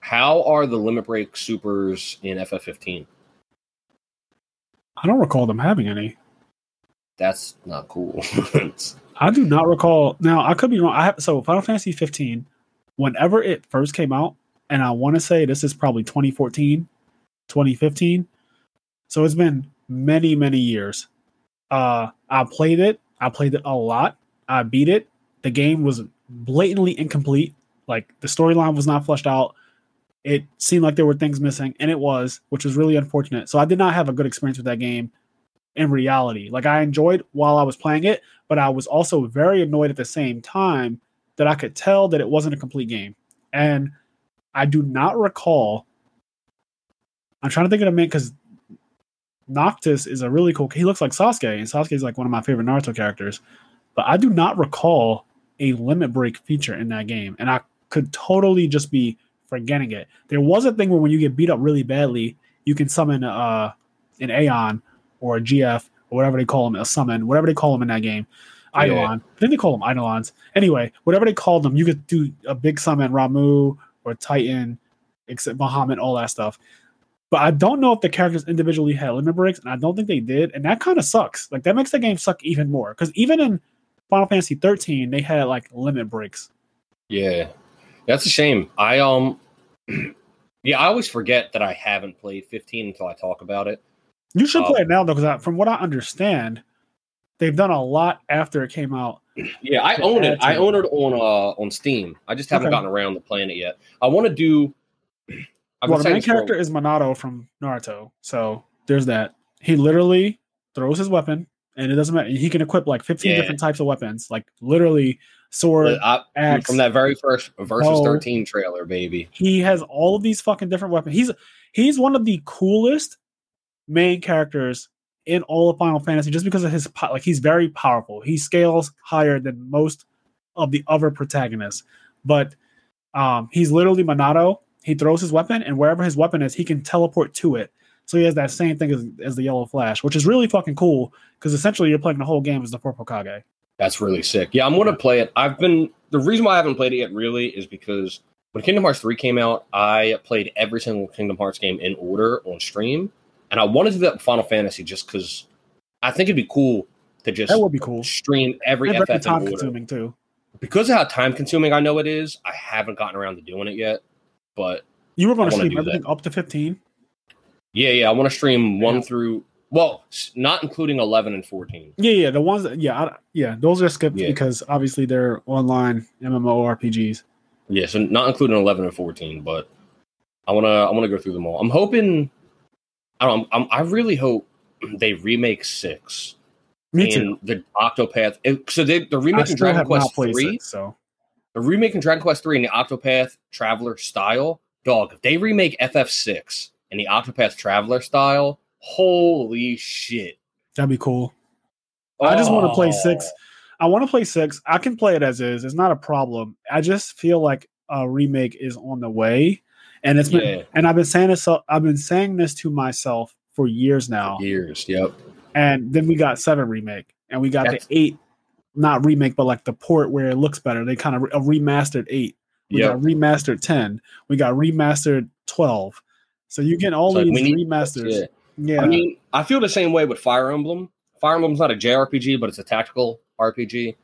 how are the limit break supers in FF15? I don't recall them having any. That's not cool. I do not recall. Now I could be wrong. I have so Final Fantasy 15. Whenever it first came out, and I want to say this is probably 2014, 2015. So it's been many, many years. Uh, I played it. I played it a lot. I beat it. The game was blatantly incomplete. Like the storyline was not fleshed out. It seemed like there were things missing, and it was, which was really unfortunate. So I did not have a good experience with that game in reality. Like I enjoyed while I was playing it, but I was also very annoyed at the same time that I could tell that it wasn't a complete game. And I do not recall. I'm trying to think of a man because Noctis is a really cool. He looks like Sasuke, and Sasuke is like one of my favorite Naruto characters. But I do not recall a limit break feature in that game, and I could totally just be forgetting it. There was a thing where when you get beat up really badly, you can summon uh, an Aeon or a GF or whatever they call them, a summon, whatever they call them in that game. Yeah. Eidolon. I think they call them Eidolons. Anyway, whatever they called them, you could do a big summon, Ramuh or Titan, except Bahamut, all that stuff. But I don't know if the characters individually had limit breaks, and I don't think they did. And that kind of sucks. Like that makes the game suck even more. Because even in Final Fantasy 13, they had like limit breaks. yeah, that's a shame. I um, yeah, I always forget that I haven't played 15 until I talk about it. You should play it now though, because from what I understand, they've done a lot after it came out. Yeah, I own it. I own it on uh on Steam. I just haven't Okay. gotten around to playing it yet. I want to do. I've well, the main this for a- character is Minato from Naruto, so there's that. He literally throws his weapon, and it doesn't matter. He can equip like 15 Yeah. different types of weapons, like literally sword, I- axe. from that very first versus bow. 13 trailer, baby. He has all of these fucking different weapons. He's he's one of the coolest main characters in all of Final Fantasy just because of his po- like he's very powerful. He scales higher than most of the other protagonists. But um he's literally Minato. He throws his weapon and wherever his weapon is, he can teleport to it. So he has that same thing as, as the Yellow Flash, which is really fucking cool because essentially you're playing the whole game as the Purple Kage. That's really sick. Yeah, I'm going to play it. I've been the reason why I haven't played it yet really is because when Kingdom Hearts 3 came out, I played every single Kingdom Hearts game in order on stream, and I wanted to do that with Final Fantasy just because I think it'd be cool to just That would be cool. stream every FF time consuming too. Because of how time consuming I know it is, I haven't gotten around to doing it yet. But You were going to stream do that. everything up to 15. yeah, yeah, I want to stream one Yeah. through well, not including 11 and 14. Yeah, yeah, the ones that yeah, I, yeah, those are skipped Yeah. because obviously they're online MMORPGs. Yeah, so not including 11 and 14, but I want to I want to go through them all. I'm hoping I don't I'm, I really hope they remake 6 Me and too. the Octopath. it- so they they're remaking Dragon Quest 3. six, so They're remaking Dragon Quest 3 in the Octopath Traveler style. Dog, if they remake FF6 in the Octopath Traveler style, holy shit. that'd be cool. I just want to play oh. six. Oh. I want to play six. I can play it as is. It's not a problem. I just feel like a remake is on the way, and it's been. Yeah, And I've been saying this. I've been saying this to myself for years now. years. Yep. And then we got seven remake, and we got That's- the eight, not remake, but like the port where it looks better. They kind of a remastered eight. We Yep. got remastered ten. We got remastered twelve. So you get all So these need- remasters. Yeah. Yeah. I mean, I feel the same way with Fire Emblem. Fire Emblem's not a JRPG, but it's a tactical RPG,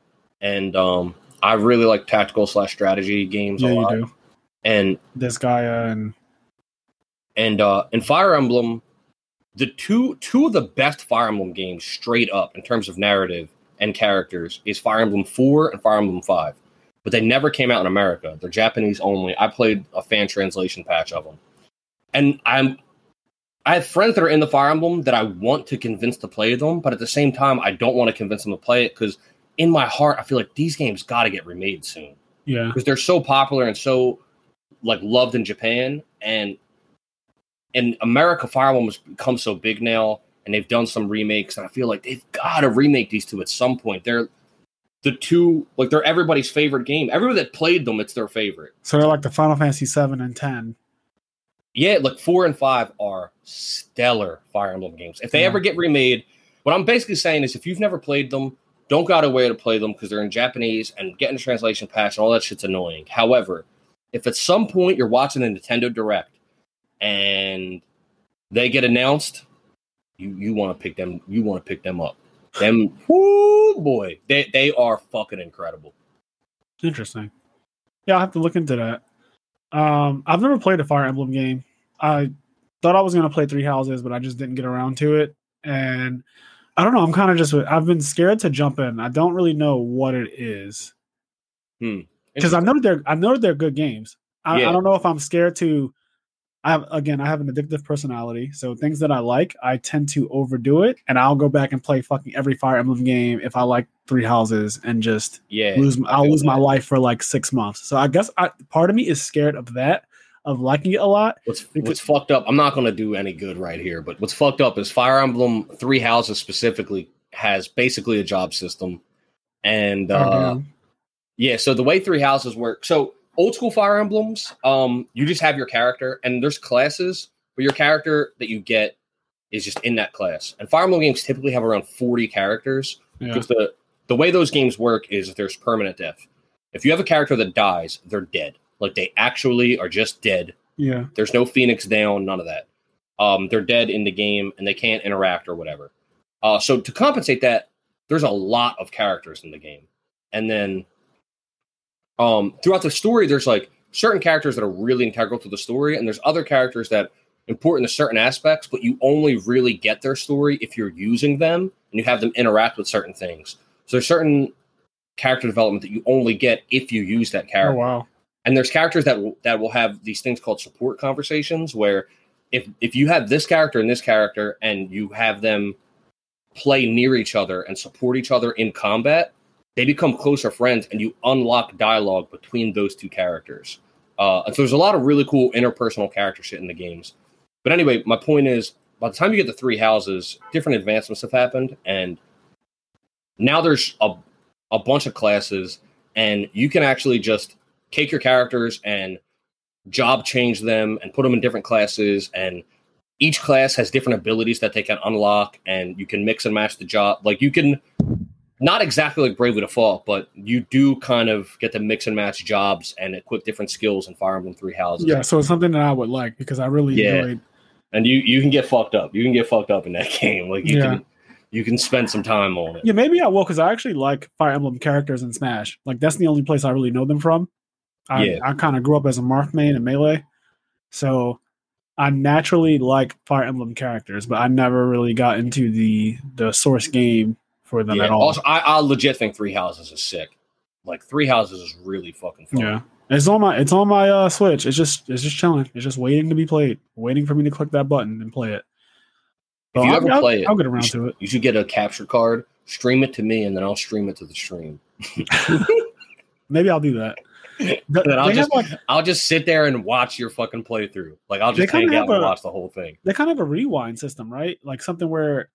and um, I really like tactical slash strategy games yeah, a you do. And This guy uh, and and uh, in Fire Emblem, the two two of the best Fire Emblem games, straight up in terms of narrative and characters, is Fire Emblem Four and Fire Emblem Five. But they never came out in America. They're Japanese only. I played a fan translation patch of them, and I'm I have friends that are in the Fire Emblem that I want to convince to play them, but at the same time, I don't want to convince them to play it because in my heart, I feel like these games got to get remade soon yeah. because they're so popular and so like loved in Japan and in America, Fire Emblem has become so big now, and they've done some remakes, and I feel like they've got to remake these two at some point. They're the two like they're everybody's favorite game. Everyone that played them, it's their favorite. So they're like the Final Fantasy seven and ten. Yeah, like four and five are stellar Fire Emblem games. If they Yeah. ever get remade, what I'm basically saying is if you've never played them, don't go out of way to play them because they're in Japanese and getting a translation patch and all that shit's annoying. However, if at some point you're watching a Nintendo Direct and they get announced, you you want to pick them. You want to pick them up. Them, whoo boy, they they are fucking incredible. Interesting. Yeah, I'll have to look into that. Um, I've never played a Fire Emblem game. I thought I was gonna play Three Houses, but I just didn't get around to it. And I don't know. I'm kind of just. I've been scared to jump in. I don't really know what it is because I know they're. I know they're good games. I, Yeah. I don't know if I'm scared to. I have again. I have an addictive personality, so things that I like, I tend to overdo it, and I'll go back and play fucking every Fire Emblem game if I like Three Houses and just yeah, lose I'll lose my life for like six months. So I guess I, part of me is scared of that, of liking it a lot. What's Because- what's fucked up? I'm not going to do any good right here, but what's fucked up is Fire Emblem Three Houses specifically has basically a job system, and uh, Oh, yeah. So the way Three Houses work, so old school Fire Emblems, um, you just have your character, and there's classes, but your character that you get is just in that class. And Fire Emblem games typically have around 40 characters yeah. because the the way those games work is there's permanent death. If you have a character that dies, they're dead. Like they actually are just dead yeah. there's no Phoenix down, none of that. Um, they're dead in the game and they can't interact or whatever. Uh, so to compensate that, there's a lot of characters in the game, and then um, throughout the story, there's like certain characters that are really integral to the story, and there's other characters that important to certain aspects, but you only really get their story if you're using them and you have them interact with certain things. So there's certain character development that you only get if you use that Oh character wow. and there's characters that will, that will have these things called support conversations where if if you have this character and this character and you have them play near each other and support each other in combat they become closer friends, and you unlock dialogue between those two characters. Uh, and so there's a lot of really cool interpersonal character shit in the games. But anyway, my point is, by the time you get to three houses, different advancements have happened, and now there's a a bunch of classes, and you can actually just take your characters and job change them and put them in different classes and each class has different abilities that they can unlock and you can mix and match the job like you can not exactly like bravely default but you do kind of get to mix and match jobs and equip different skills in fire emblem three houses Yeah, so it's something that I would like because I really Yeah. enjoyed. and you you can get fucked up you can get fucked up in that game like you Yeah. can you can spend some time on it Yeah, maybe I will because I actually like Fire Emblem characters in Smash. Like that's the only place I really know them from. I, Yeah. I kind of grew up as a Marth main and Melee, so I naturally like Fire Emblem characters, but I never really got into the the source game for them Yeah. at all. also I, I legit think three houses is sick like three houses is really fucking fun yeah, it's on my it's on my uh, Switch. It's just it's just chilling. It's just waiting to be played, waiting for me to click that button and play it. If you I'll- ever I'll- play it, I'll get around should, to it. you should get a capture card, stream it to me, and then I'll stream it to the stream. Maybe I'll do that. Then I'll just like I'll just sit there and watch your fucking playthrough. Like I'll just hang out have and a- watch the whole thing. they kind of have a rewind system, right? Like something where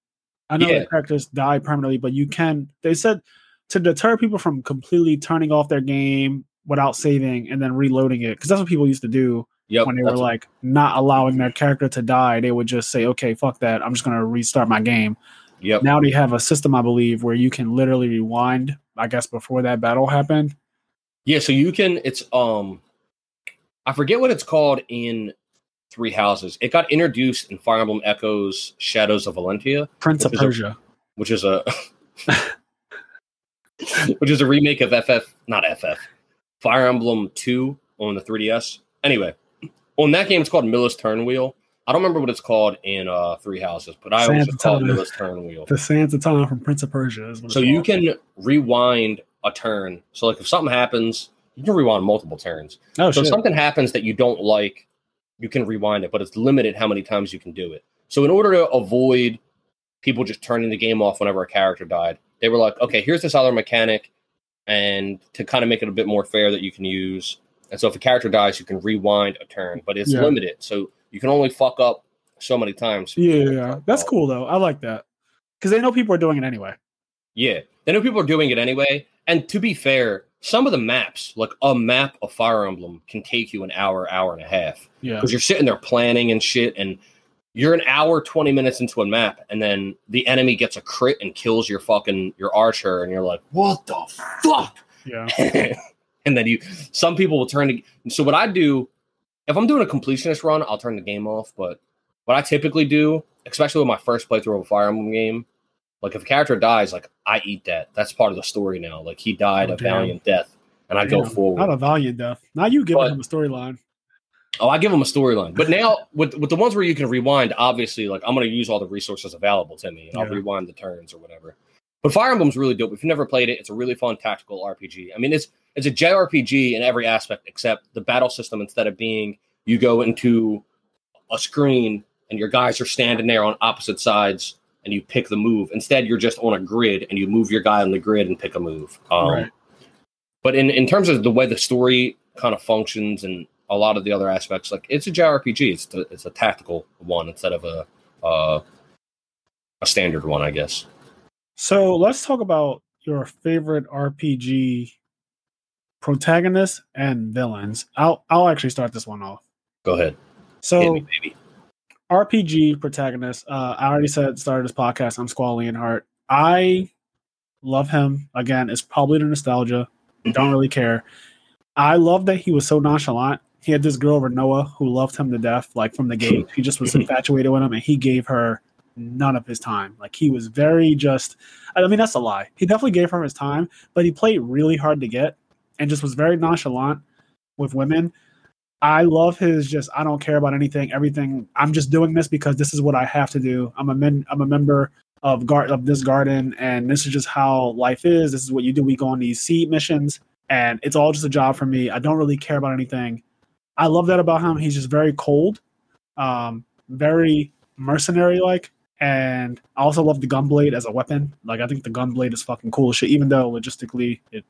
I know Yeah. that characters die permanently, but you can. They said to deter people from completely turning off their game without saving and then reloading it, because that's what people used to do Yep. when they were like not allowing their character to die. They would just say, "Okay, fuck that. I'm just gonna restart my game." yep. Now they have a system, I believe, where you can literally rewind. I guess before that battle happened. Yeah, so you can it's um I forget what it's called in Three Houses. It got introduced in Fire Emblem Echoes Shadows of Valentia, Prince of is a- Persia. which is a which is a remake of FF, not FF, Fire Emblem 2 on the 3DS. Anyway, on that game it's called Mila's Turn Wheel. I don't remember what it's called in uh Three Houses, but I always call it Mila's Turn Wheel. The Sands of Time from Prince of Persia. Is what So you can rewind a turn. So like if something happens, you can rewind multiple turns. Oh so if something happens that you don't like, you can rewind it, but it's limited how many times you can do it. So in order to avoid people just turning the game off whenever a character died, they were like, okay, here's this other mechanic, and to kind of make it a bit more fair that you can use. And so if a character dies, you can rewind a turn, but it's Yeah. limited, so you can only fuck up so many times. Yeah, yeah, that's cool though. I like that because they know people are doing it anyway. Yeah, they know people are doing it anyway. And to be fair, some of the maps, like a map of Fire Emblem, can take you an hour, hour and a half Yeah, because you're sitting there planning and shit, and you're an hour, twenty minutes into a map, and then the enemy gets a crit and kills your fucking your archer, and you're like, what the fuck? yeah, and then you, some people will turn to. So what I do, if I'm doing a completionist run, I'll turn the game off. But what I typically do, especially with my first playthrough of a Fire Emblem game, like if a character dies, like I eat that. That's part of the story now. Like he died Oh, a damn. valiant death, and I go Damn, forward. Not a valiant death. Now you giving But- him a storyline. Oh, I give him a storyline. But now with with the ones where you can rewind, obviously, like I'm going to use all the resources available to me, and I'll rewind the turns or whatever. But Fire Emblem's really dope. If you've never played it, it's a really fun tactical RPG. I mean, it's it's a JRPG in every aspect except the battle system. Instead of being you go into a screen and your guys are standing there on opposite sides and you pick the move. Instead, you're just on a grid and you move your guy on the grid and pick a move. Um, Right. But in, in terms of the way the story kind of functions and a lot of the other aspects, like it's a JRPG. It's a, it's a tactical one instead of a uh, a standard one, I guess. So let's talk about your favorite RPG protagonists and villains. I'll I'll actually start this one off. Go ahead, hit So me, baby. RPG protagonist. Uh, I already said started this podcast. I'm Squall Leonhardt. I love him. Again, it's probably the nostalgia. Don't really care. I love that he was so nonchalant. He had this girl Rinoa who loved him to death, like from the gate. He just was infatuated with him, and he gave her none of his time. Like he was very just. I mean, that's a lie. He definitely gave her his time, but he played really hard to get, and just was very nonchalant with women. I love his just I don't care about anything, everything. I'm just doing this because this is what I have to do. I'm a men, I'm a member of guard of this garden, and this is just how life is. This is what you do. We go on these seed missions, and it's all just a job for me. I don't really care about anything. I love that about him. He's just very cold, um, very mercenary like, And I also love the gunblade as a weapon. Like I think the gunblade is fucking cool shit, even though logistically it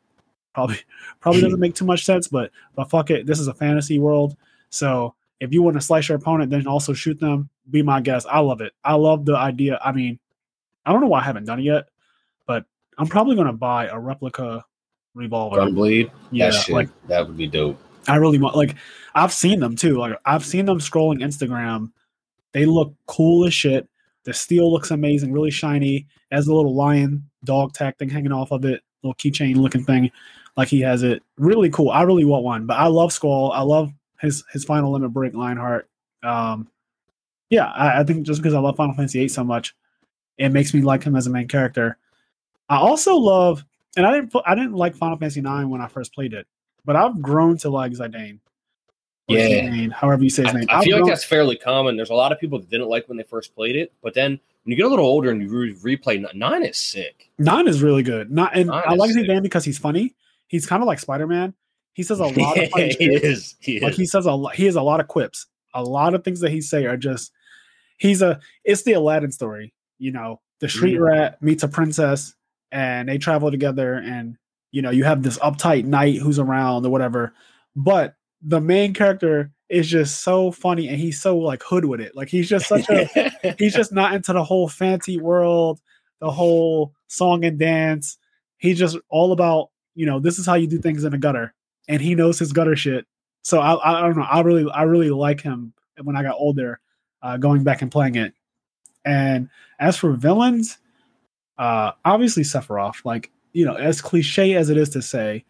probably probably doesn't make too much sense, but but fuck it. This is a fantasy world. So if you want to slice your opponent, then also shoot them, be my guest. I love it. I love the idea. I mean, I don't know why I haven't done it yet, but I'm probably gonna buy a replica revolver. Gunblade. Yeah, that like that would be dope. I really want like I've seen them too. Like I've seen them scrolling Instagram. They look cool as shit. The steel looks amazing, really shiny. It has a little lion dog tag thing hanging off of it, little keychain looking thing, like he has it. Really cool. I really want one. But I love Squall. I love his his final limit break Lionheart. Um, yeah, I, I think just because I love Final Fantasy VIII so much, it makes me like him as a main character. I also love, and I didn't I didn't like Final Fantasy IX when I first played it, but I've grown to like Zidane. Yeah. Zidane, however you say his I, name. I I've feel like that's fairly common. There's a lot of people that didn't like when they first played it, but then when you get a little older and you re- replay nine is sick. Nine is really good. Not and Nine I like sick. Zidane because he's funny. He's kind of like Spider Man. He says a lot of funny he is. He Like is. he says a lot. He has a lot of quips. A lot of things that he say are just. He's a. It's the Aladdin story. You know, the street Mhm. rat meets a princess, and they travel together, and you know, you have this uptight knight who's around or whatever. But the main character is just so funny, and he's so like hood with it. Like he's just such a he's just not into the whole fancy world, the whole song and dance. He's just all about, you know, this is how you do things in a gutter. And he knows his gutter shit. So I, I don't know. I really, I really like him when I got older, uh, going back and playing it. And as for villains, uh, obviously Sephiroth, like, you know, as cliche as it is to say,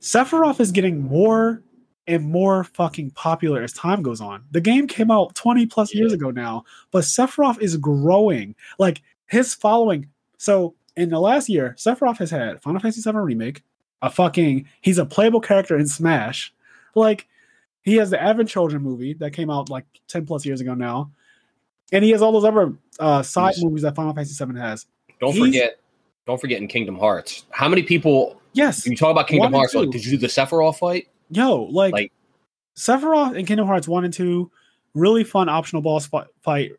Sephiroth is getting more and more fucking popular as time goes on. The game came out 20 plus years ago now, but Sephiroth is growing. Like his following. So in the last year, Sephiroth has had Final Fantasy VII Remake, a fucking, he's a playable character in Smash. Like he has the Advent Children movie that came out like 10 plus years ago now. And he has all those other uh, side He's- movies that Final Fantasy VII has. don't he's- forget. Don't forget in Kingdom Hearts. How many people Yes. you talk about Kingdom Hearts? Like, did you do the Sephiroth fight? Yo, like, Like- Sephiroth and Kingdom Hearts one and two, really fun optional boss fi- fight.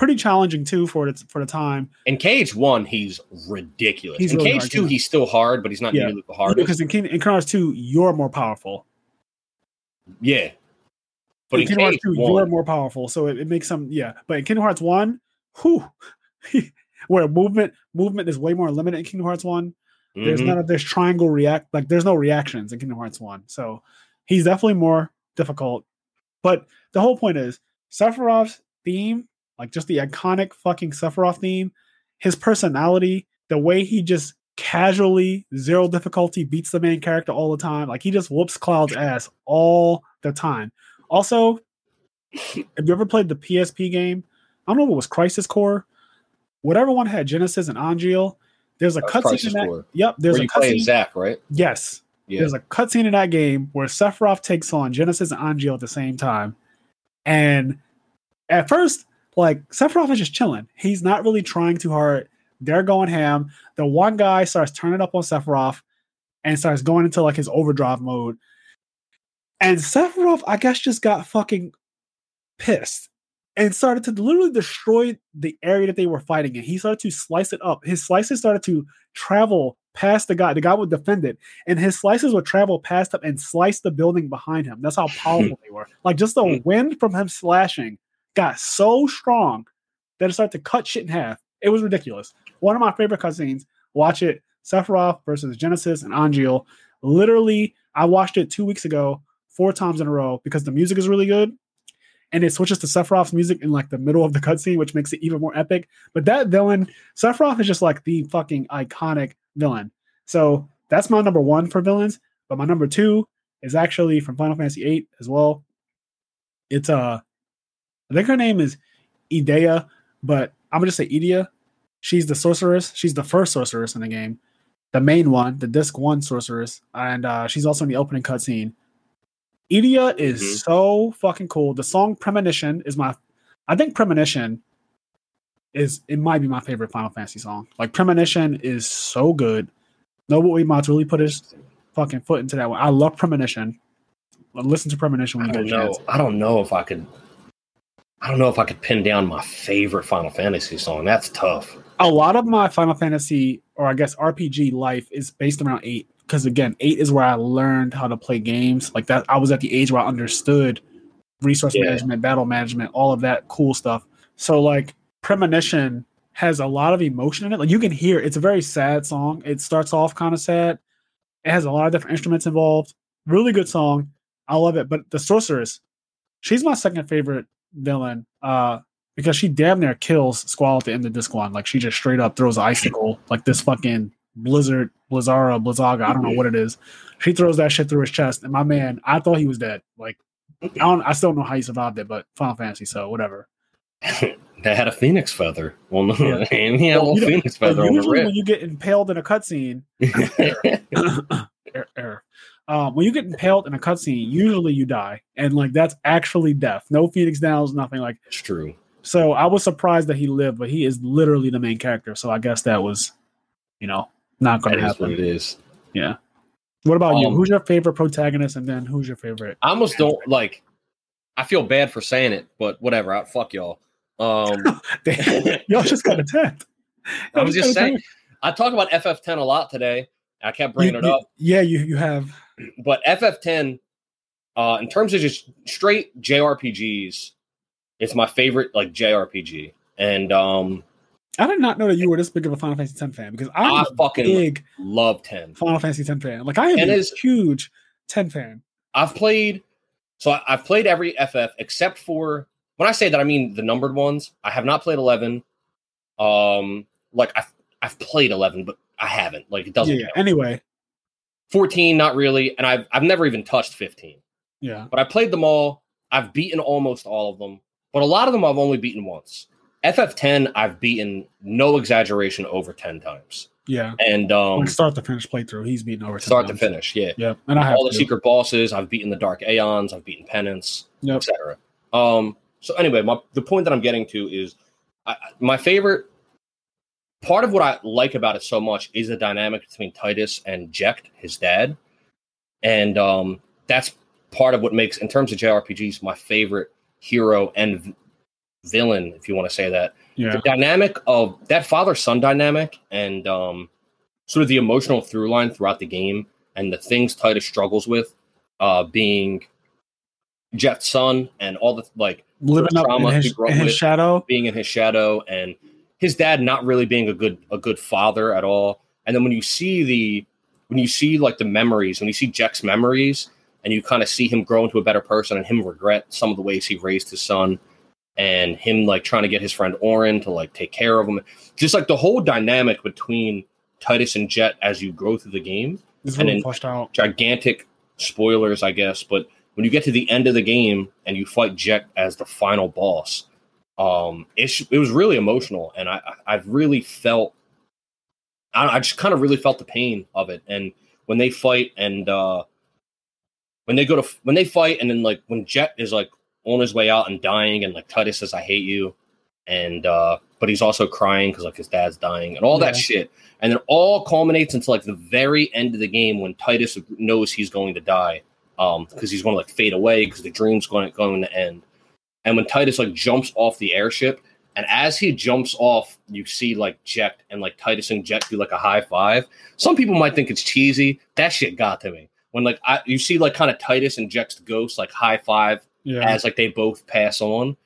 Pretty challenging too for the for the time In KH One, he's ridiculous. He's in really KH hard, Two, yeah. he's still hard, but he's not Yeah. nearly the hardest. because in Kingdom, in Hearts two, you're more powerful. yeah, but in in Kingdom Hearts two, you're more powerful, so it, it makes some yeah. But in Kingdom Hearts one, whew, where movement movement is way more limited in Kingdom Hearts one. There's mhm. none of this triangle react like there's no reactions in Kingdom Hearts one, so he's definitely more difficult. But the whole point is Sephiroth's theme, like just the iconic fucking Sephiroth theme, his personality, the way he just casually zero difficulty beats the main character all the time, like he just whoops Cloud's ass all the time. Also, have you ever played the PSP game? I don't know if it was Crisis Core. Whatever one had Genesis and Angeal. There's a cutscene in that. Core. Yep, there's where a cutscene. Zack, right? Yes, Yeah. there's a cutscene in that game where Sephiroth takes on Genesis and Angeal at the same time. And at first, like Sephiroth is just chilling. He's not really trying too hard. They're going ham. The one guy starts turning up on Sephiroth and starts going into like his overdrive mode. And Sephiroth, I guess, just got fucking pissed and started to literally destroy the area that they were fighting in. He started to slice it up. His slices started to travel past the guy. The guy would defend it, and his slices would travel past him and slice the building behind him. That's how powerful they were. Like just the hmm. wind from him slashing got so strong that it started to cut shit in half. It was ridiculous. One of my favorite cutscenes. Watch it. Sephiroth versus Genesis and Angeal. Literally, I watched it two weeks ago, four times in a row because the music is really good. And it switches to Sephiroth's music in like the middle of the cutscene, which makes it even more epic. But that villain, Sephiroth is just like the fucking iconic villain. So that's my number one for villains. But my number two is actually from Final Fantasy VIII as well. It's uh I think her name is Idea, but I'm gonna just say Idea. She's the sorceress. She's the first sorceress in the game, the main one, the disc one sorceress, and uh, she's also in the opening cutscene. Idea is Mhm. so fucking cool. The song Premonition is my, I think Premonition is it might be my favorite Final Fantasy song. Like Premonition is so good. Nobuo Uematsu really put his fucking foot into that one. I love Premonition. Listen to Premonition I when you don't get a know. chance. I don't know if I could. I don't know if I could pin down my favorite Final Fantasy song. That's tough. A lot of my Final Fantasy, or I guess RPG life, is based around eight. Because again, eight is where I learned how to play games. Like that, I was at the age where I understood resource Yeah. management, battle management, all of that cool stuff. So like Premonition has a lot of emotion in it. Like you can hear it's a very sad song. It starts off kind of sad. It has a lot of different instruments involved. Really good song. I love it. But the sorceress, she's my second favorite villain. Uh because she damn near kills Squall at the end of this one. Like she just straight up throws an icicle, like this fucking blizzard, blizzara, blizzaga, I don't know what it is. She throws that shit through his chest, and my man, I thought he was dead. Like I don't, I still don't know how he survived it, but Final Fantasy, so whatever. They had a phoenix feather. Well, no, Yeah. and he had a little phoenix feather on the usually when you get impaled in a cutscene, er, er, um, when you get impaled in a cutscene, usually you die, and like that's actually death. No Phoenix Downs, nothing like. it's true. So I was surprised that he lived, but he is literally the main character. So I guess that was, you know, not going to is what happen. it is. Yeah. What about you? Um, Who's your favorite protagonist, and then who's your favorite? I almost don't like. I feel bad for saying it, but whatever. I, fuck y'all. Um, Y'all just got attacked. I was just saying. I talk about FF10 a lot today. I kept bringing You- it you- up, Yeah, you you have. but FF10, uh, in terms of just straight JRPGs, it's my favorite like JRPG, and um, I did not know that you were this big of a Final Fantasy X fan because I'm I fucking big love 10. Final Fantasy X fan. Like I am And a huge ten fan. I've played, so I, I've played every FF except for when I say that I mean the numbered ones. I have not played eleven. Um, like I've I've played eleven, but I haven't. Like it doesn't. yeah. count. Anyway, Fourteen, not really, and I've I've never even touched fifteen. yeah. But I played them all. I've beaten almost all of them, but a lot of them I've only beaten once. FF10, I've beaten no exaggeration over ten times, Yeah. and um, Like start to finish playthrough, he's beating over 10 start to finish, yeah. Yeah, and I have all the secret bosses. I've beaten the Dark Aeons. I've beaten Penance, Yep. etc. Um. So anyway, my, the point that I'm getting to is I- my favorite part of what I like about it so much is the dynamic between Tidus and Jecht, his dad, and um, that's part of what makes, in terms of JRPGs, my favorite hero and v- villain, if you want to say that Yeah, the dynamic of that father son dynamic and um, sort of the emotional through line throughout the game and the things Tidus struggles with, uh, being Jecht's son and all the like living up in his, he grew up in his with. shadow. being in his shadow and his dad not really being a good a good father at all. And then when you see the when you see like the memories, when you see Jecht's memories and you kind of see him grow into a better person and him regret some of the ways he raised his son and him like trying to get his friend Auron to like take care of him. Just like the whole dynamic between Tidus and Jecht as you go through the game It's and really then- out. gigantic spoilers, I guess, but when you get to the end of the game and you fight Jecht as the final boss, um, it, it was really emotional, and I I've really felt I, I just kind of really felt the pain of it, and when they fight and uh, when they go to when they fight and then like when Jecht is like on his way out and dying, and like Tidus says I hate you, and uh, but he's also crying because like his dad's dying and all that shit and then all culminates into like the very end of the game when Tidus knows he's going to die, um, because he's going to like fade away because the dream's going going to end, and when Tidus like jumps off the airship, and as he jumps off, you see like Jecht and like Tidus and Jecht do like a high five. Some people might think it's cheesy. That shit got to me when like I, you see like kind of Tidus and Jecht's ghost like high five Yeah, as like they both pass on,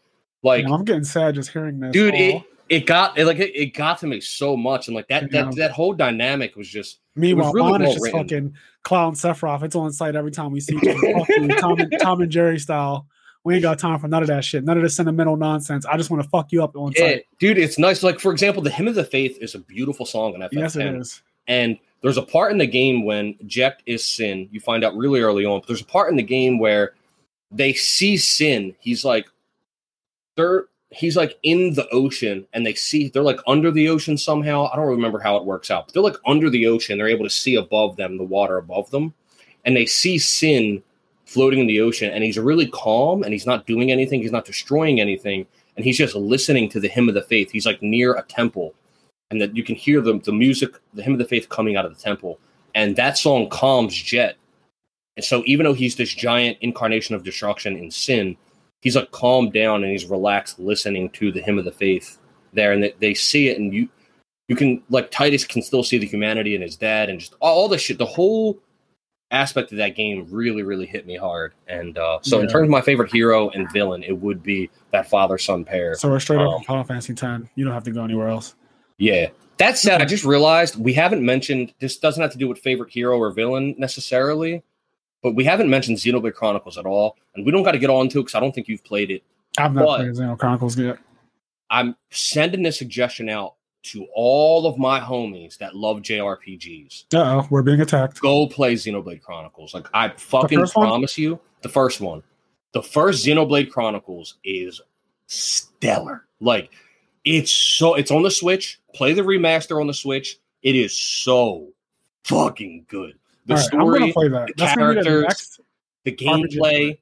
like Yeah, I'm getting sad just hearing this. dude, it it got it like it, it got to me so much, and like that Yeah. that that whole dynamic was just Meanwhile, really mine is just written. fucking clown Sephiroth. It's on site every time we see each other. Tom, and, Tom and Jerry style. We ain't got time for none of that shit. None of the sentimental nonsense. I just want to fuck you up on Yeah, site. dude, it's nice. Like for example, the Hymn of the Faith is a beautiful song in FF10. Yes, it is. And there's a part in the game when Jecht is Sin. You find out really early on. But there's a part in the game where they see Sin. He's like, they're he's like in the ocean, and they see they're like under the ocean somehow. I don't remember how it works out, but they're like under the ocean. They're able to see above them, the water above them, and they see Sin floating in the ocean, and he's really calm, and he's not doing anything. He's not destroying anything, and he's just listening to the hymn of the faith. He's like near a temple and that you can hear the, the music, the hymn of the faith coming out of the temple. And that song calms Jecht. And so even though he's this giant incarnation of destruction and sin, he's like calmed down and he's relaxed listening to the hymn of the faith there, and they, they see it, and you you can like Tidus can still see the humanity in his dad, and just all, all the shit. The whole aspect of that game really, really hit me hard. And uh, so, in terms of my favorite hero and villain, it would be that father son pair. So we're straight up Um, from Final Fantasy X. You don't have to go anywhere else. Yeah. That said, I just realized we haven't mentioned this doesn't have to do with favorite hero or villain necessarily, but we haven't mentioned Xenoblade Chronicles at all, and we don't got to get on to it because I don't think you've played it. I've not But- played Xeno Chronicles yet. I'm sending this suggestion out to all of my homies that love JRPGs. Oh, we're being attacked. Go play Xenoblade Chronicles. Like I fucking first one? promise you, the first one, the first Xenoblade Chronicles is stellar. Like it's so it's on the Switch. Play the remaster on the Switch. It is so fucking good. The right, story, play that. the That's gonna the characters, the gameplay.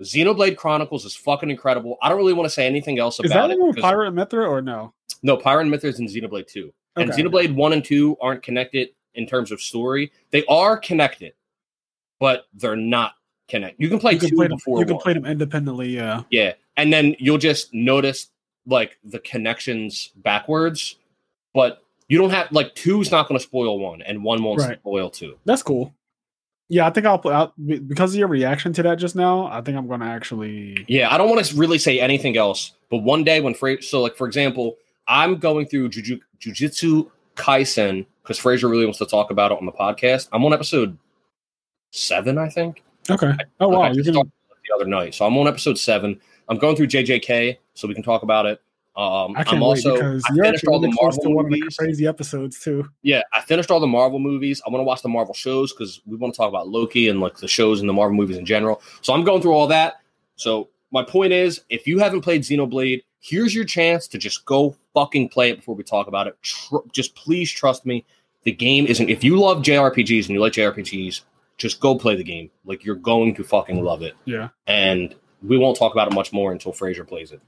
Xenoblade Chronicles is fucking incredible. I don't really want to say anything else Is about that it. one with Pirate Mythra or no? No, Pyron Pyre and Mythra is in Xenoblade 2. And Xenoblade 1 and 2 aren't connected in terms of story. They are connected, but they're not connected. You can play You can 2 play them. before You can one. play them independently. Yeah. Yeah. And then you'll just notice like the connections backwards, but you don't have like 2 is not going to spoil 1 and 1 won't Right. spoil 2. That's cool. Yeah, I think I'll put out because of your reaction to that just now. I think I'm going to actually. Yeah, I don't want to really say anything else, but one day when Fra- so like for example, I'm going through Juju- Jujutsu Kaisen because Fraser really wants to talk about it on the podcast. I'm on episode seven, I think. Okay. Oh Like, wow, I you just can. started the other night, so I'm on episode seven. I'm going through JJK, so we can talk about it. Um, I can't I'm wait also because I you're finished all the close to Marvel one of the crazy episodes too. Yeah, I finished all the Marvel movies. I want to watch the Marvel shows because we want to talk about Loki and like the shows and the Marvel movies in general. So I'm going through all that. So my point is, if you haven't played Xenoblade, here's your chance to just go fucking play it before we talk about it. Tr- just please trust me. The game isn't. If you love JRPGs and you like JRPGs, just go play the game. Like you're going to fucking love it. Yeah. And we won't talk about it much more until Fraser plays it.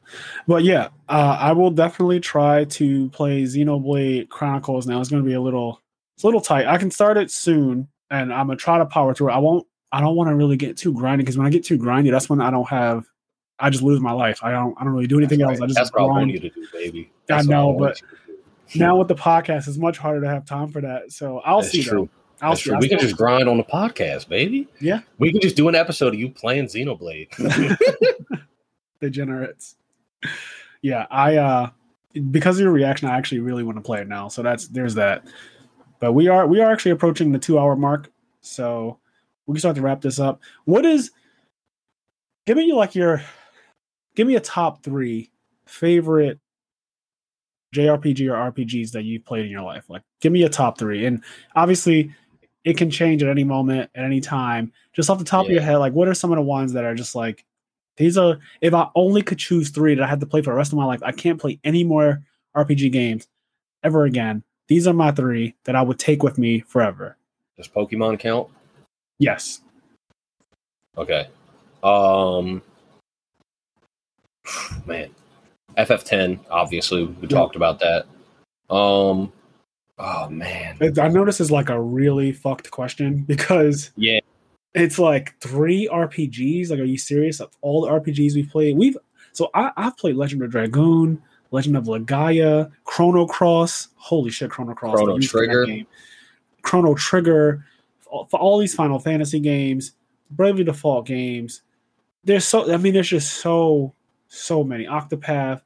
But yeah, uh, I will definitely try to play Xenoblade Chronicles. Now it's going to be a little, it's a little tight. I can start it soon, and I'm gonna try to power through. it. I won't. I don't want to really get too grindy because when I get too grindy, that's when I don't have. I just lose my life. I don't. I don't really do anything That's else. right. I just That's what I want you to do, baby. I That's what know, want but. Now with the podcast, it's much harder to have time for that. So I'll That's see. true. Though. I'll That's see. true. We can just grind on the podcast, baby. Yeah. We can just do an episode of you playing Xenoblade. degenerates. Yeah, I uh because of your reaction, I actually really want to play it now. So that's there's that. But we are we are actually approaching the two hour mark, so we can start to wrap this up. What is give me like your give me a top three favorite JRPG or RPGs that you've played in your life. Like give me a top three. And obviously it can change at any moment, at any time. Just off the top of your head, like what are some of the ones that are just like these are if I only could choose three that I had to play for the rest of my life, I can't play any more RPG games ever again. These are my three that I would take with me forever. Does Pokemon count? Yes. Okay. Um man. FF10, obviously. We Yeah. talked about that. Um oh man. I know this is like a really fucked question because Yeah. it's like three RPGs. Like, are you serious? Of all the RPGs we've played, we've so I, I've played Legend of Dragoon, Legend of Legaia, Chrono Cross. Holy shit, Chrono Cross! Chrono the use of that Trigger. Chrono Trigger, for for all these Final Fantasy games, Bravely Default games. There's so I mean, there's just so so many. Octopath.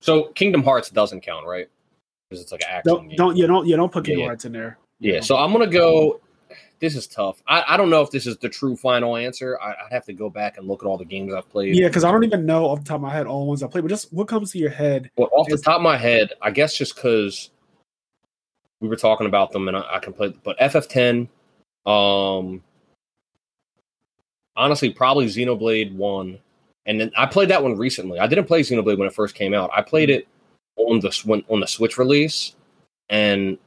So Kingdom Hearts doesn't count, right? Because it's like an action Don't game. don't you don't you don't put Kingdom yeah. Hearts in there. Yeah, so I'm gonna go. This is tough. I, I don't know if this is the true final answer. I, I'd have to go back and look at all the games I've played. Yeah, because I don't even know off the top of my head all the ones I played. But just what comes to your head? But off the top of my head, I guess just because we were talking about them and I, I can play. But FF10, um, honestly, probably Xenoblade One, and then I played that one recently. I didn't play Xenoblade when it first came out. I played it on the on the Switch release, and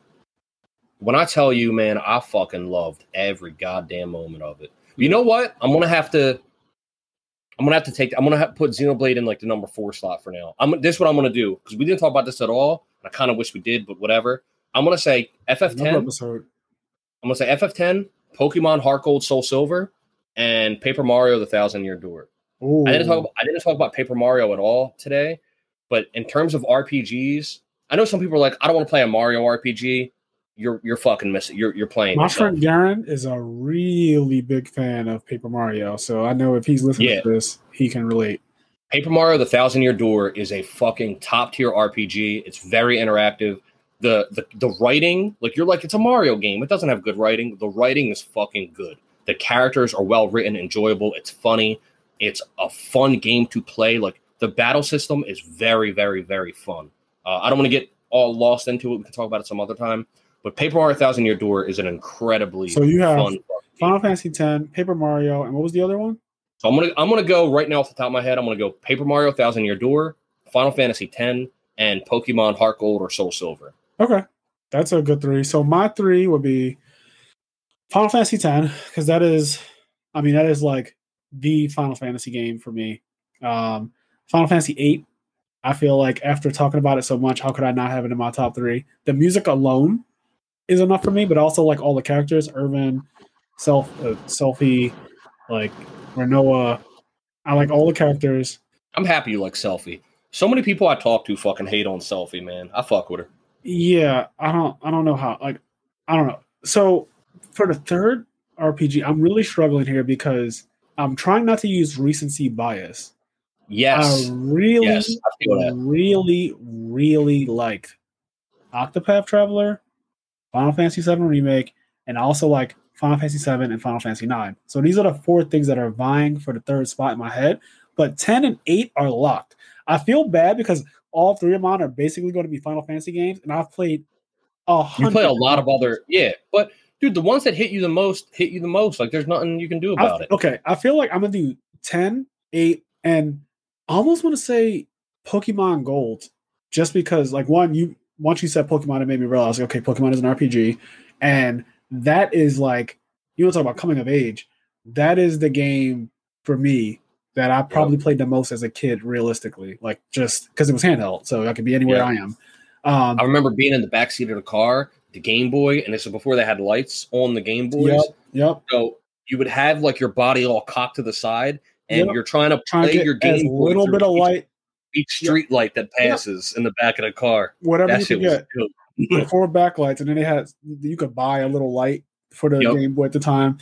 when I tell you, man, I fucking loved every goddamn moment of it. You know what? I'm gonna have to. I'm gonna have to take. I'm gonna have to put Xenoblade in like the number four slot for now. I'm. This is what I'm gonna do because we didn't talk about this at all. I kind of wish we did, but whatever. I'm gonna say FF10. Another I'm gonna say FF10, Pokemon Heart Gold, Soul Silver, and Paper Mario: The Thousand Year Door. I didn't talk. About, I didn't talk about Paper Mario at all today, but in terms of RPGs, I know some people are like, I don't want to play a Mario RPG. You're you're fucking missing. You're you're playing. My yourself. friend Garen is a really big fan of Paper Mario, so I know if he's listening Yeah. to this, he can relate. Paper Mario: The Thousand Year Door is a fucking top tier RPG. It's very interactive. The, the the writing, like you're like, it's a Mario game. It doesn't have good writing. The writing is fucking good. The characters are well written, enjoyable. It's funny. It's a fun game to play. Like the battle system is very, very, very fun. Uh, I don't want to get all lost into it. We can talk about it some other time. But Paper Mario: Thousand Year Door is an incredibly So you have fun. Final Fantasy X, Paper Mario, and what was the other one? So I'm gonna I'm gonna go right now off the top of my head. I'm gonna go Paper Mario Thousand Year Door, Final Fantasy X, and Pokemon Heart Gold or Soul Silver. Okay, that's a good three. So my three would be Final Fantasy X because that is, I mean, that is like the Final Fantasy game for me. Um, Final Fantasy VIII. I feel like after talking about it so much, how could I not have it in my top three? The music alone is enough for me, but also like all the characters, Irvine, Self, uh, Selphie, like Rinoa. I like all the characters. I'm happy you like Selphie. So many people I talk to fucking hate on Selphie, man. I fuck with her. Yeah, I don't I don't know how like I don't know. So for the third RPG, I'm really struggling here because I'm trying not to use recency bias. Yes. I really yes. I really really liked Octopath Traveler, Final Fantasy VII Remake, and also like Final Fantasy VII and Final Fantasy IX. So these are the four things that are vying for the third spot in my head. But 10 and 8 are locked. I feel bad because all three of mine are basically going to be Final Fantasy games, and I've played a hundred. You play a lot of other yeah, but dude, the ones that hit you the most hit you the most. Like there's nothing you can do about I- it. Okay, I feel like I'm gonna do 10, 8, and I almost want to say Pokemon Gold, just because like one, you once you said Pokemon, it made me realize like, okay, Pokemon is an RPG, and that is like you want to talk about coming of age. That is the game for me that I probably played the most as a kid, realistically, like just because it was handheld, so I could be anywhere Yeah. I am. Um, I remember being in the backseat of the car, the Game Boy, and this is before they had lights on the Game Boys. yep, yep. So you would have like your body all cocked to the side, and Yep. you're trying to Trying to play get your Game Boy little bit of each- light, each street light that passes in the back of the car. whatever That you shit could was get. four backlights, and then they had you could buy a little light for the Yep. Game Boy at the time.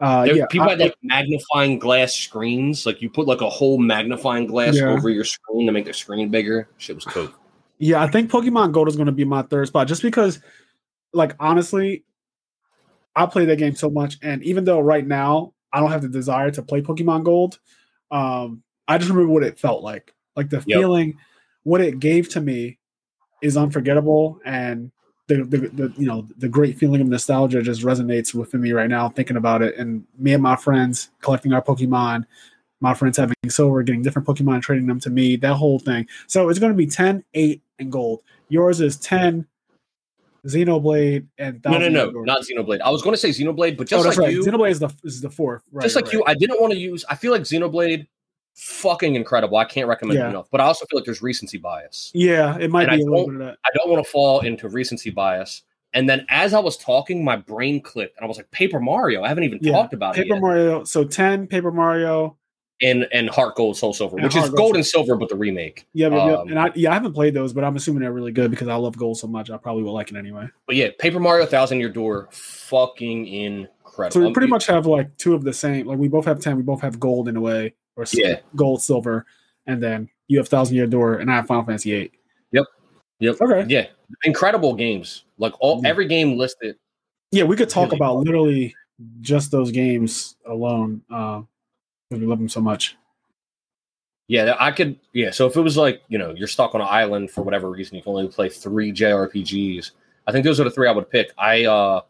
Uh, There- yeah, people I- had like magnifying glass screens. Like you put like a whole magnifying glass Yeah. over your screen to make the screen bigger. Shit was cool. yeah, I think Pokemon Gold is going to be my third spot, just because, like, honestly, I play that game so much, and even though right now I don't have the desire to play Pokemon Gold, um, I just remember what it felt like. Like the Yep. feeling, what it gave to me, is unforgettable, and the, the, the you know the great feeling of nostalgia just resonates within me right now thinking about it and me and my friends collecting our pokemon my friends having silver getting different pokemon and trading them to me that whole thing so it's going to be 10 8 and gold yours is 10 xenoblade and No, no, no, Door. not Xenoblade. I was going to say Xenoblade, but oh just that's like right you, xenoblade is the is the fourth right just like right. you, I didn't want to use. I feel like Xenoblade, fucking incredible. I can't recommend Yeah. it enough. But I also feel like there's recency bias. yeah it might And be I a little bit of that I don't want to fall into recency bias. And then as I was talking, my brain clicked, and I was like, "Paper Mario." I haven't even Yeah, talked about it paper mario so 10 paper mario and and Heart Gold, Soul Silver, And which Heart is Gold, gold and silver, but the remake. yeah, yeah, yeah. Um, and i yeah i haven't played those but i'm assuming they're really good because i love gold so much i probably will like it anyway But yeah, Paper Mario Thousand Year Door, fucking incredible. So we Um, pretty much have like two of the same. Like we both have ten. We both have gold in a way, or Yeah. gold, silver, and then you have Thousand Year Door, and I have Final Fantasy Eight. Yep. Yep. Okay. Yeah, incredible games. Like all Yeah. every game listed. Yeah, we could talk Really about fun. literally just those games alone because we love them so much. Yeah, I could. Yeah, so if it was like you know you're stuck on an island for whatever reason, you can only play three JRPGs. I think those are the three I would pick. I uh,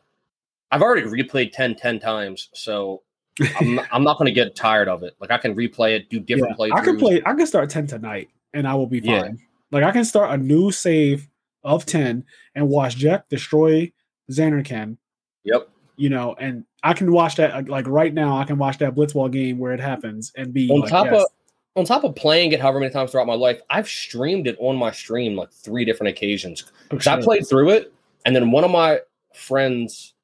I've already replayed 10, 10 times, so I'm I'm not going to get tired of it. Like I can replay it, do different Yeah, playthroughs. I can play. I can start ten tonight, and I will be fine. Yeah. Like I can start a new save of ten and watch Jecht destroy Zanarkand. Yep. You know, and I can watch that like right now. I can watch that Blitzball game where it happens and be On like, top yes. of on top of playing it however many times throughout my life, I've streamed it on my stream like three different occasions. Oh, because I played through it, and then one of my friends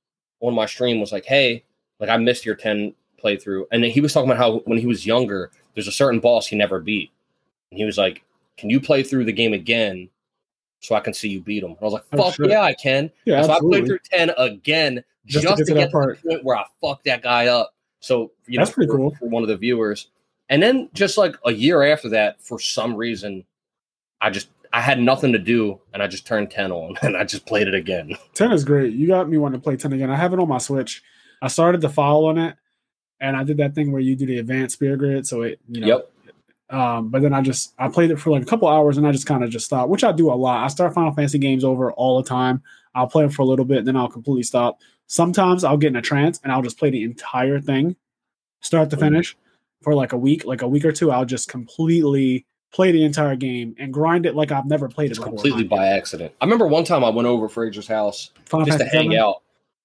on my stream was like, "Hey, like I missed your ten playthrough," and then he was talking about how when he was younger, there's a certain boss he never beat. And he was like, Can you play through the game again so I can see you beat him? And I was like, Oh, Fuck shit. yeah, I can. Yeah, so I played through 10 again Just just, to get get, to to part. the point where I fucked that guy up. So you know That's know, pretty for- cool. for one of the viewers. And then just like a year after that, for some reason, I just I had nothing to do and I just turned 10 on and I just played it again. 10 is great. You got me wanting to play 10 again. I have it on my Switch. I started to follow on it and I did that thing where you do the advanced Sphere Grid. So it, you know, Yep. Um, but then I just I played it for like a couple hours and I just kind of just stopped, which I do a lot. I start Final Fantasy games over all the time. I'll play them for a little bit, and then I'll completely stop. Sometimes I'll get in a trance and I'll just play the entire thing, start to Mhm. finish, for like a week, like a week or two. I'll just completely play the entire game and grind it like I've never played it before. completely by accident. I remember one time I went over Fraser's house Final just to hang VII? out,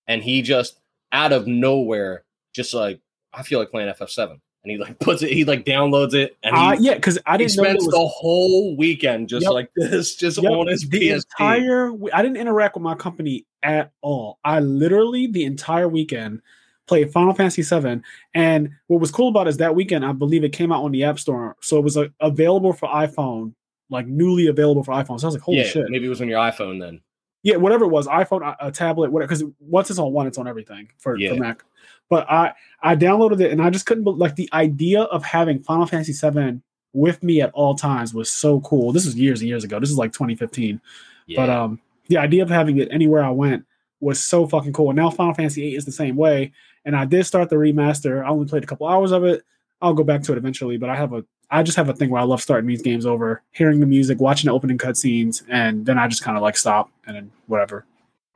and he just out of nowhere, just like I feel like playing FF7, and he like puts it, he like downloads it, and he, Uh, yeah, because I didn't it spends was the whole weekend just Yep. like this, just Yep, on his the PSP. entire I didn't interact with my company at all. I literally the entire weekend played Final Fantasy VII, and what was cool about it is that weekend I believe it came out on the App Store, so it was uh, available for iPhone, like newly available for iPhone. So I was like, holy yeah, shit, maybe it was on your iPhone then. yeah, whatever it was, iPhone, a- a tablet, whatever. Because once it's on one, it's on everything for, Yeah. for Mac. But I I downloaded it and I just couldn't like the idea of having Final Fantasy VII with me at all times was so cool. This was years and years ago. This is like 2015. Yeah. But um, the idea of having it anywhere I went was so fucking cool. And now Final Fantasy VIII is the same way. And I did start the remaster. I only played a couple hours of it. I'll go back to it eventually. But I have a, I just have a thing where I love starting these games over, hearing the music, watching the opening cutscenes, and then I just kind of like stop and then whatever.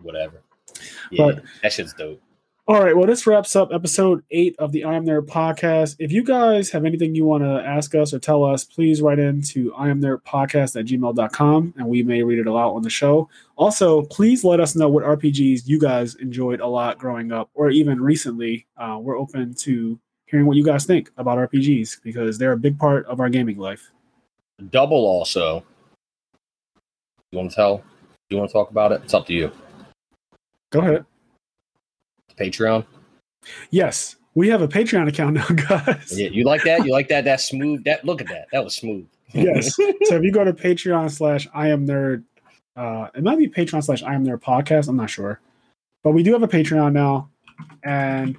whatever. Yeah, But- that shit's dope. All right. Well, this wraps up episode eight of the I Am Nerd podcast. If you guys have anything you want to ask us or tell us, please write in to I Am Nerd podcast at gmail.com and we may read it aloud on the show. Also, please let us know what RPGs you guys enjoyed a lot growing up or even recently. Uh, we're open to hearing what you guys think about RPGs because they're a big part of our gaming life. Double also. You want to tell? You want to talk about it? It's up to you. Go ahead. Patreon. Yes, we have a Patreon account now, guys. Yeah, you like that? You like that? That smooth. That look at that. That was smooth. yes. So if you go to Patreon slash I am nerd, uh, it might be Patreon slash I am nerd podcast. I'm not sure, but we do have a Patreon now, and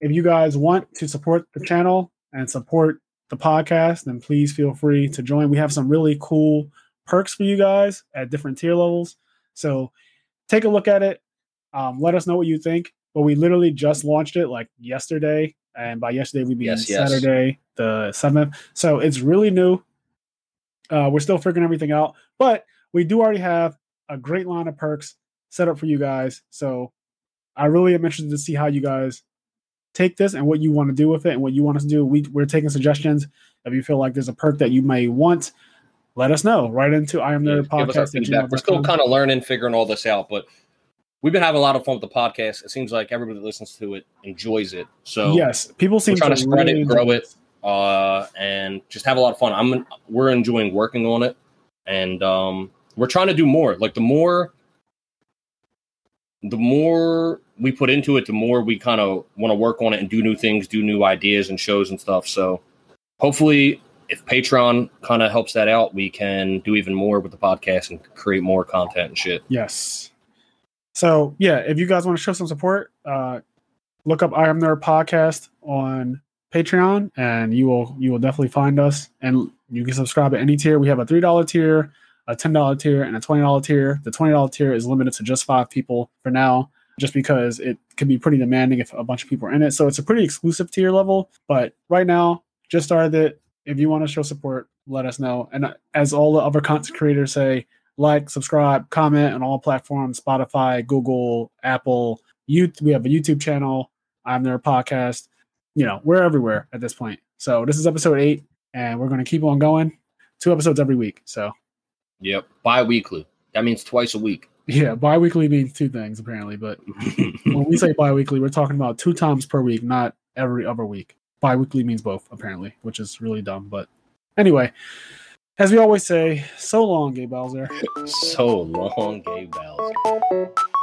if you guys want to support the channel and support the podcast, then please feel free to join. We have some really cool perks for you guys at different tier levels. So take a look at it. Um, let us know what you think. But we literally just launched it like yesterday, and by yesterday we mean Yes, yes. Saturday the seventh. So it's really new. Uh, we're still figuring everything out, but we do already have a great line of perks set up for you guys. So I really am interested to see how you guys take this and what you want to do with it and what you want us to do. We, we're taking suggestions. If you feel like there's a perk that you may want, let us know. Right into I am Yeah, there give us our podcast. We're still kind of learning, figuring all this out, but we've been having a lot of fun with the podcast. It seems like everybody that listens to it enjoys it. So yes, people seem trying to spread it, grow it. uh, and just have a lot of fun. I'm we're enjoying working on it, and um, we're trying to do more. Like the more, the more we put into it, the more we kind of want to work on it and do new things, do new ideas and shows and stuff. So hopefully, if Patreon kind of helps that out, we can do even more with the podcast and create more content and shit. Yes. So yeah, if you guys want to show some support, uh, look up I Am Nerd podcast on Patreon, and you will you will definitely find us. And you can subscribe at any tier. We have a three dollar tier, a ten dollar tier, and a twenty dollar tier. The twenty dollar tier is limited to just five people for now, just because it can be pretty demanding if a bunch of people are in it. So it's a pretty exclusive tier level. But right now, just started it. If you want to show support, let us know. And uh, as all the other content creators say, like, subscribe, comment on all platforms Spotify, Google, Apple. You, we have a YouTube channel. I'm Nerd podcast. You know, we're everywhere at this point. So this is episode eight, and we're going to keep on going. Two episodes every week. So Yep, bi-weekly. That means twice a week. yeah, bi-weekly means two things apparently. But when we say bi-weekly, we're talking about two times per week, not every other week. Bi-weekly means both apparently, which is really dumb. But anyway, as we always say, so long, Gay Bowser. so long, Gay Bowser.